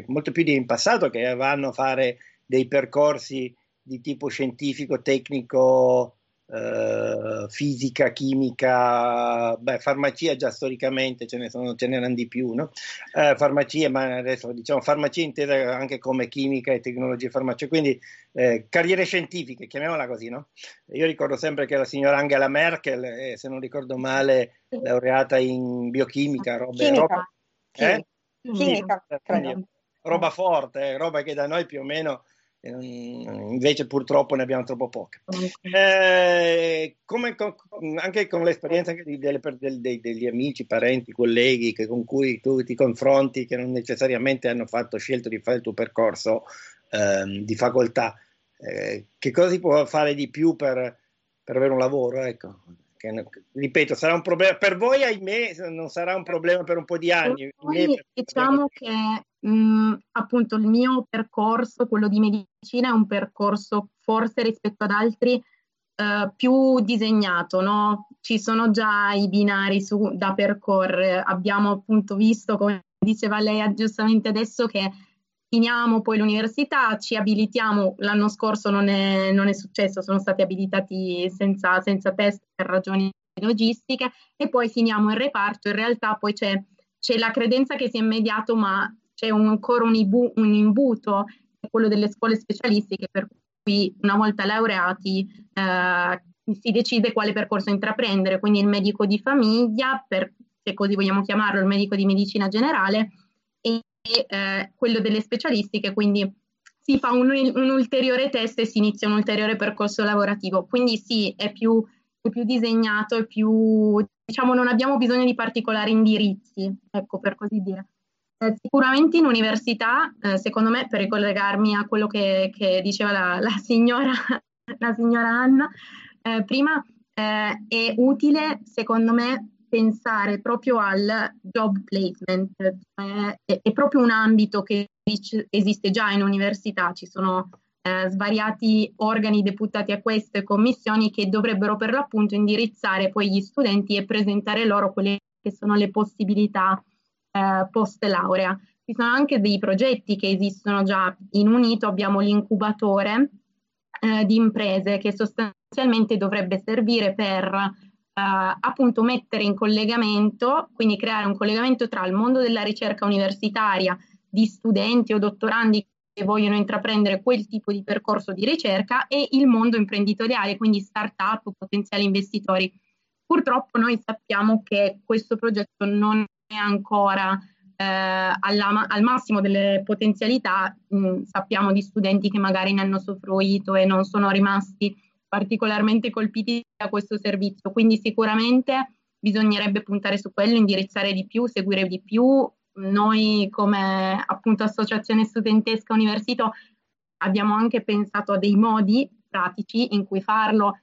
molto più di in passato che vanno a fare dei percorsi di tipo scientifico, tecnico, eh, fisica, chimica, beh, farmacia già storicamente ce ne, sono, ce n'erano di più, no? eh, farmacia, ma adesso diciamo farmacia intesa anche come chimica e tecnologie farmaceutiche, quindi eh, carriere scientifiche, chiamiamola così, no? Io ricordo sempre che la signora Angela Merkel, eh, se non ricordo male, laureata in biochimica, roba, chimica. roba, eh? chimica, chimica roba forte, roba che da noi più o meno invece purtroppo ne abbiamo troppo poche. Eh, come con, anche con l'esperienza anche di, delle, del, dei, degli amici, parenti, colleghi che, con cui tu ti confronti, che non necessariamente hanno fatto, scelto di fare il tuo percorso ehm, di facoltà, eh, che cosa si può fare di più per, per avere un lavoro? Ecco. Che, ripeto, sarà un problema per voi, ahimè, non sarà un problema per un po' di anni. Noi, diciamo che mh, appunto il mio percorso, quello di medicina, è un percorso forse rispetto ad altri uh, più disegnato, no? Ci sono già i binari su, da percorrere. Abbiamo appunto visto, come diceva lei giustamente adesso, che finiamo poi l'università, ci abilitiamo, l'anno scorso non è, non è successo, sono stati abilitati senza, senza, test per ragioni logistiche e poi finiamo il reparto, in realtà poi c'è, c'è la credenza che sia immediato ma c'è un, ancora un, ibu, un imbuto, quello delle scuole specialistiche, per cui una volta laureati eh, si decide quale percorso intraprendere, quindi il medico di famiglia, per, se così vogliamo chiamarlo, il medico di medicina generale eh, quello delle specialistiche, quindi si fa un, un, ulteriore test e si inizia un ulteriore percorso lavorativo. Quindi sì, è più, è più disegnato, è più, diciamo, non abbiamo bisogno di particolari indirizzi, ecco, per così dire. Eh, sicuramente in università, eh, secondo me, per ricollegarmi a quello che, che diceva la, la, signora, [LAUGHS] la, signora, Anna, eh, prima eh, è utile, secondo me, pensare proprio al job placement, cioè è, è, proprio un ambito che esiste già in università, ci sono eh, svariati organi deputati a queste commissioni che dovrebbero per l'appunto indirizzare poi gli studenti e presentare loro quelle che sono le possibilità eh, post laurea. Ci sono anche dei progetti che esistono già in Unito, abbiamo l'incubatore eh, di imprese che sostanzialmente dovrebbe servire per eh, appunto mettere in collegamento, quindi creare un collegamento tra il mondo della ricerca universitaria di studenti o dottorandi che vogliono intraprendere quel tipo di percorso di ricerca e il mondo imprenditoriale, quindi start-up o potenziali investitori. Purtroppo noi sappiamo che questo progetto non è ancora eh, alla, al massimo delle potenzialità, mh, sappiamo di studenti che magari ne hanno usufruito e non sono rimasti particolarmente colpiti da questo servizio, quindi sicuramente bisognerebbe puntare su quello, indirizzare di più, seguire di più. Noi come appunto associazione studentesca università abbiamo anche pensato a dei modi pratici in cui farlo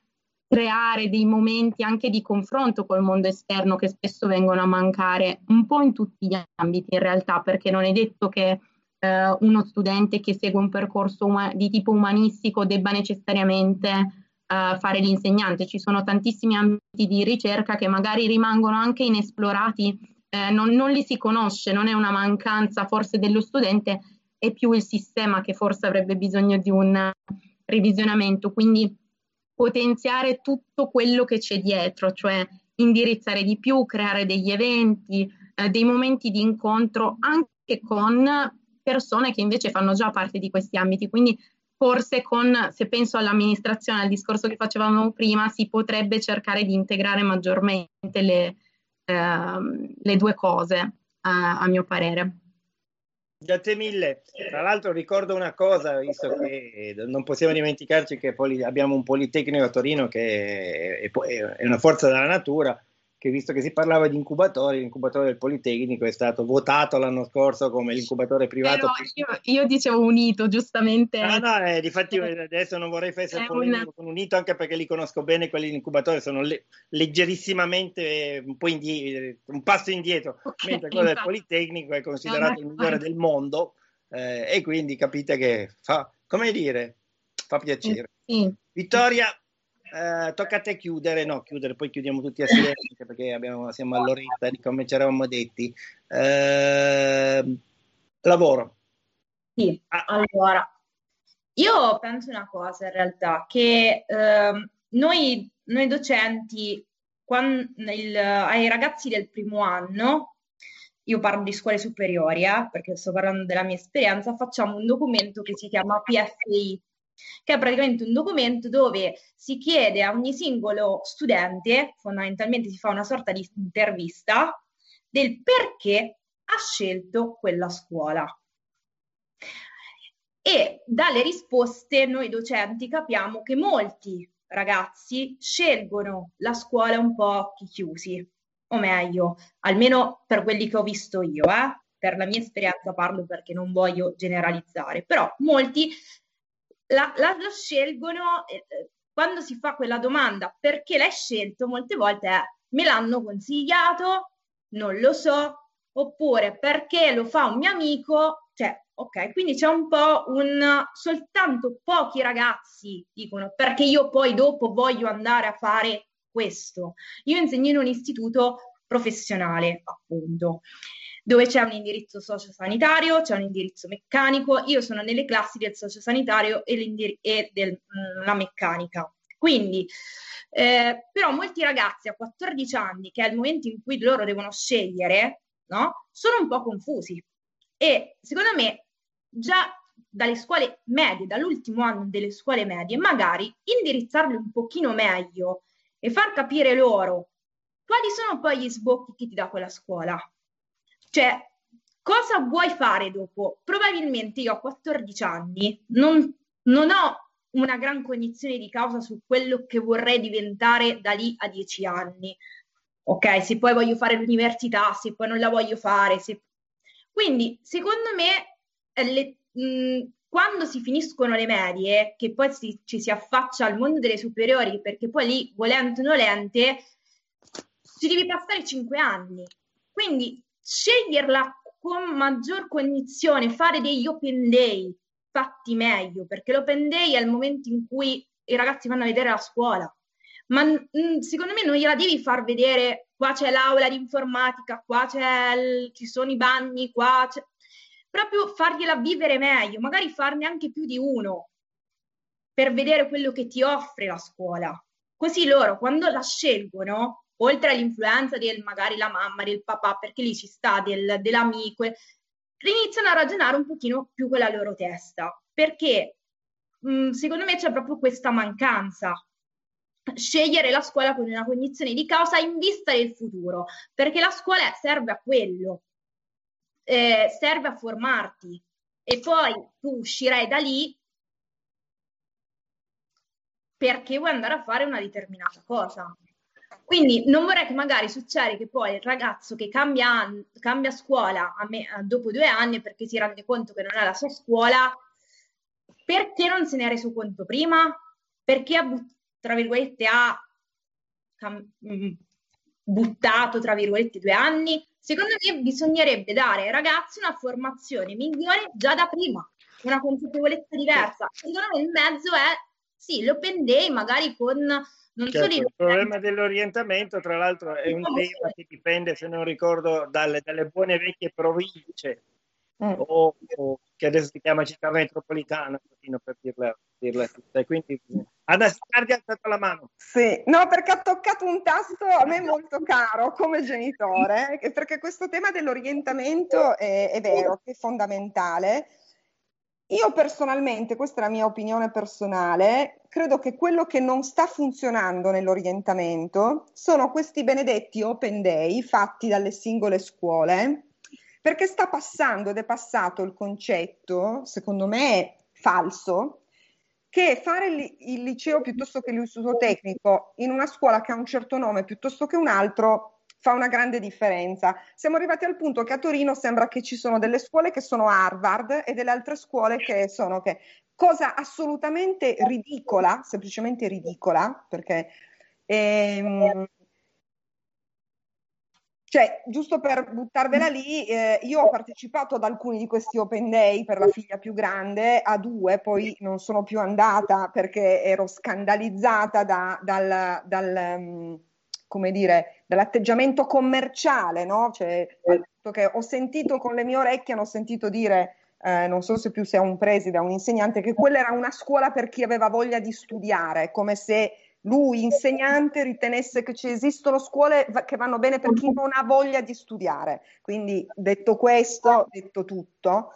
creare dei momenti anche di confronto col mondo esterno che spesso vengono a mancare un po' in tutti gli ambiti in realtà, perché non è detto che eh, uno studente che segue un percorso di tipo umanistico debba necessariamente eh, fare l'insegnante. Ci sono tantissimi ambiti di ricerca che magari rimangono anche inesplorati, eh, non, non li si conosce, non è una mancanza forse dello studente, è più il sistema che forse avrebbe bisogno di un revisionamento. Quindi potenziare tutto quello che c'è dietro, cioè indirizzare di più, creare degli eventi, eh, dei momenti di incontro anche con persone che invece fanno già parte di questi ambiti. Quindi forse con, se penso all'amministrazione, al discorso che facevamo prima, si potrebbe cercare di integrare maggiormente le, eh, le due cose, eh, a mio parere. Grazie mille. Tra l'altro ricordo una cosa, visto che non possiamo dimenticarci che abbiamo un Politecnico a Torino che è una forza della natura che visto che si parlava di incubatori, l'incubatore del Politecnico è stato votato l'anno scorso come l'incubatore privato. Io, io, dicevo unito, giustamente. No, no, eh, difatti adesso non vorrei essere polemico con unito anche perché li conosco bene quelli di incubatore, sono le, leggerissimamente un, po indie, un passo indietro, okay, mentre quello del Politecnico è considerato il migliore del mondo eh, e quindi capite che fa, come dire, fa piacere. Sì. Vittoria, eh, tocca a te chiudere, no, chiudere, poi chiudiamo tutti assieme perché abbiamo, siamo all'oretta di come ci eravamo detti. Eh, lavoro. Sì, ah. allora, io penso una cosa in realtà, che eh, noi, noi, docenti, quando, il, ai ragazzi del primo anno, io parlo di scuole superiori, eh, perché sto parlando della mia esperienza, facciamo un documento che si chiama PFI, che è praticamente un documento dove si chiede a ogni singolo studente, fondamentalmente si fa una sorta di intervista, del perché ha scelto quella scuola. E dalle risposte noi docenti capiamo che molti ragazzi scelgono la scuola un po' occhi chiusi, o meglio, almeno per quelli che ho visto io, eh? per la mia esperienza parlo perché non voglio generalizzare, però molti la, la, lo scelgono, eh, eh, quando si fa quella domanda perché l'hai scelto, molte volte è me l'hanno consigliato, non lo so, oppure perché lo fa un mio amico, cioè, ok, quindi c'è un po' un, soltanto pochi ragazzi dicono perché io poi dopo voglio andare a fare questo. Io insegno in un istituto professionale, appunto dove c'è un indirizzo sociosanitario, c'è un indirizzo meccanico, io sono nelle classi del sociosanitario e, e della mm, meccanica. Quindi, eh, però molti ragazzi a 14 anni, che è il momento in cui loro devono scegliere, no? sono un po' confusi. E secondo me già dalle scuole medie, dall'ultimo anno delle scuole medie, magari indirizzarli un pochino meglio e far capire loro quali sono poi gli sbocchi che ti dà quella scuola. Cioè, cosa vuoi fare dopo? Probabilmente io a 14 anni non, non ho una gran cognizione di causa su quello che vorrei diventare da lì a 10 anni. Ok, se poi voglio fare l'università, se poi non la voglio fare. Se... Quindi, secondo me, eh, le, mh, quando si finiscono le medie, che poi si, ci si affaccia al mondo delle superiori, perché poi lì, volente o nolente, ci devi passare cinque anni. Quindi sceglierla con maggior cognizione, fare degli open day fatti meglio, perché l'open day è il momento in cui i ragazzi vanno a vedere la scuola. Ma mm, secondo me non gliela devi far vedere, qua c'è l'aula di informatica, qua il, ci sono i bagni, qua c'è... Proprio fargliela vivere meglio, magari farne anche più di uno, per vedere quello che ti offre la scuola. Così loro, quando la scelgono, oltre all'influenza del magari la mamma, del papà, perché lì ci sta, del, dell'amico, iniziano a ragionare un pochino più con la loro testa, perché mh, secondo me c'è proprio questa mancanza. Scegliere la scuola con una cognizione di causa in vista del futuro, perché la scuola serve a quello, eh, serve a formarti e poi tu uscirai da lì perché vuoi andare a fare una determinata cosa. Quindi non vorrei che magari succeda che poi il ragazzo che cambia, cambia scuola a me, dopo due anni perché si rende conto che non è la sua scuola, perché non se ne è reso conto prima? Perché ha, tra virgolette, ha cam- mm, buttato, tra virgolette, due anni? Secondo me bisognerebbe dare ai ragazzi una formazione migliore già da prima, una consapevolezza diversa. Secondo me il mezzo è, sì, l'open day magari con non certo, il problema dell'orientamento, tra l'altro, è un tema che dipende, se non ricordo, dalle, dalle buone vecchie province, mm. o, o, che adesso si chiama città metropolitana, per dirla, dirla tutta. quindi Anna ha alzato la mano. Sì, no, perché ha toccato un tasto a me molto caro come genitore, perché questo tema dell'orientamento è, è vero, è fondamentale io personalmente, questa è la mia opinione personale, credo che quello che non sta funzionando nell'orientamento sono questi benedetti open day fatti dalle singole scuole, perché sta passando ed è passato il concetto, secondo me falso, che fare il, liceo piuttosto che l'istituto tecnico in una scuola che ha un certo nome piuttosto che un altro fa una grande differenza. Siamo arrivati al punto che a Torino sembra che ci sono delle scuole che sono Harvard e delle altre scuole che sono che cosa assolutamente ridicola, semplicemente ridicola, perché ehm, cioè, giusto per buttarvela lì, eh, io ho partecipato ad alcuni di questi open day per la figlia più grande, a due, poi non sono più andata perché ero scandalizzata da, dal, dal um, come dire, dall'atteggiamento commerciale, no? Cioè, che ho sentito con le mie orecchie, hanno sentito dire, eh, non so se più sia un preside o un insegnante, che quella era una scuola per chi aveva voglia di studiare, come se lui, insegnante, ritenesse che ci esistono scuole che vanno bene per chi non ha voglia di studiare. Quindi, detto questo, detto tutto,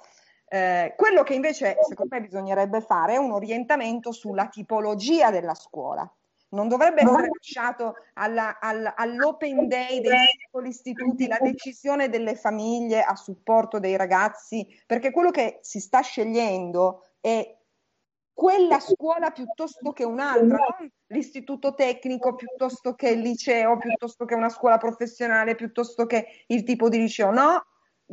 eh, quello che invece secondo me bisognerebbe fare è un orientamento sulla tipologia della scuola non dovrebbe essere lasciato alla, alla, all'open day dei singoli istituti la decisione delle famiglie a supporto dei ragazzi, perché quello che si sta scegliendo è quella scuola piuttosto che un'altra, non l'istituto tecnico piuttosto che il liceo, piuttosto che una scuola professionale, piuttosto che il tipo di liceo, no,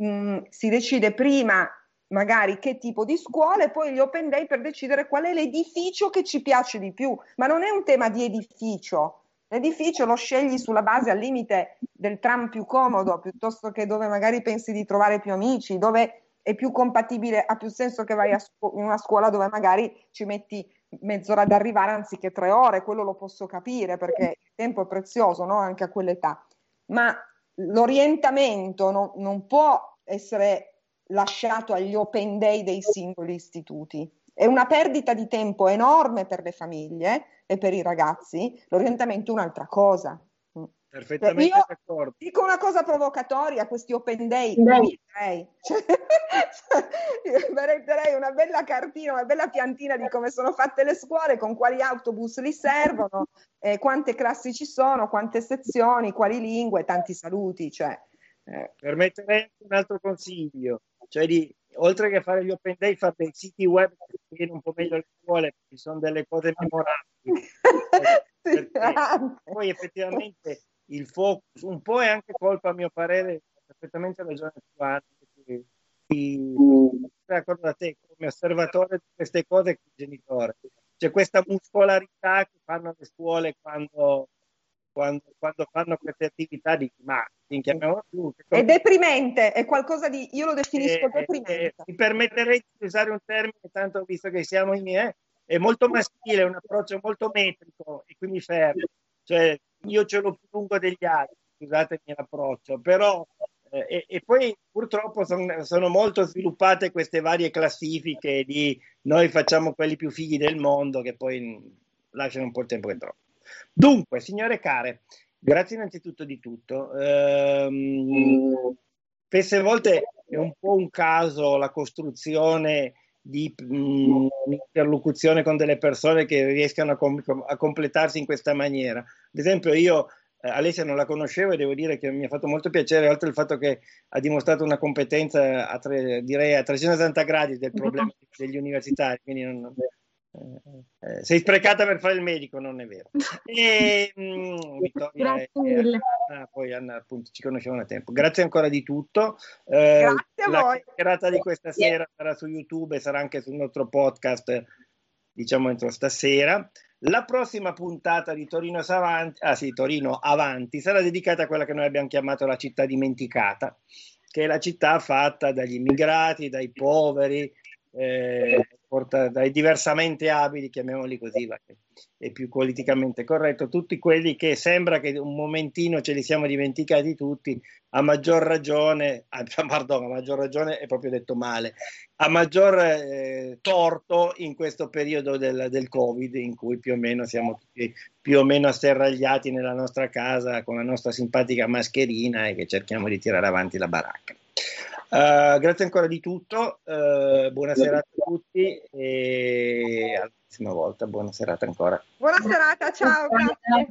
mm, si decide prima magari che tipo di scuola e poi gli open day per decidere qual è l'edificio che ci piace di più. Ma non è un tema di edificio. L'edificio lo scegli sulla base al limite del tram più comodo, piuttosto che dove magari pensi di trovare più amici, dove è più compatibile, ha più senso che vai scu- in una scuola dove magari ci metti mezz'ora ad arrivare anziché tre ore, quello lo posso capire perché il tempo è prezioso no? anche a quell'età. Ma l'orientamento no, non può essere lasciato agli open day dei singoli istituti. È una perdita di tempo enorme per le famiglie e per i ragazzi. L'orientamento è un'altra cosa. Perfettamente Io d'accordo. Dico una cosa provocatoria, questi open day, metterei, [LAUGHS] cioè, metterei una bella cartina, una bella piantina di come sono fatte le scuole, con quali autobus li servono, eh, quante classi ci sono, quante sezioni, quali lingue, tanti saluti. Cioè, eh. Permetterei un altro consiglio cioè di, oltre che fare gli open day, fare dei siti web che spiegano un po' meglio le scuole, perché ci sono delle cose memorabili. [LAUGHS] poi effettivamente il focus, un po' è anche colpa a mio parere, perfettamente ragione tu Anni, sono d'accordo da te come osservatore di queste cose come genitore. C'è questa muscolarità che fanno le scuole quando quando, quando fanno queste attività dici ma chiamiamo più. È deprimente, è qualcosa di, io lo definisco eh, deprimente. Eh, mi permetterei di usare un termine, tanto visto che siamo in me, è molto maschile, un approccio molto metrico e qui mi fermo. Cioè, io ce l'ho più lungo degli altri, scusatemi l'approccio, però eh, e, e, poi purtroppo son, sono molto sviluppate queste varie classifiche di noi facciamo quelli più fighi del mondo che poi lasciano un po' il tempo che troppo. Dunque, signore care, grazie innanzitutto di tutto. Ehm, spesse volte è un po' un caso la costruzione di mh, interlocuzione con delle persone che riescano a, com- a completarsi in questa maniera. Ad esempio, io eh, Alessia non la conoscevo e devo dire che mi ha fatto molto piacere, oltre al fatto che ha dimostrato una competenza a tre, direi a 360 gradi del problema [LAUGHS] degli universitari, quindi non, eh, eh, sei sprecata per fare il medico, non è vero. [LAUGHS] E, mm, Vittoria Grazie mille. Anna, poi Anna, appunto, ci conoscevamo da tempo. Grazie ancora di tutto. Eh, Grazie a la voi. chiacchierata di questa sera sarà su YouTube e sarà anche sul nostro podcast, diciamo entro stasera. La prossima puntata di Torino Avanti, ah sì, Torino Avanti sarà dedicata a quella che noi abbiamo chiamato la città dimenticata, che è la città fatta dagli immigrati, dai poveri, eh, dai diversamente abili, chiamiamoli così, è più politicamente corretto, tutti quelli che sembra che un momentino ce li siamo dimenticati tutti, a maggior ragione, ah, [LAUGHS] pardon, a maggior ragione è proprio detto male, a maggior eh, torto in questo periodo del, del, Covid in cui più o meno siamo tutti più o meno asserragliati nella nostra casa con la nostra simpatica mascherina e che cerchiamo di tirare avanti la baracca. Uh, grazie ancora di tutto, uh, buona serata a tutti e alla prossima volta, buona serata ancora. Buona serata, ciao. Grazie.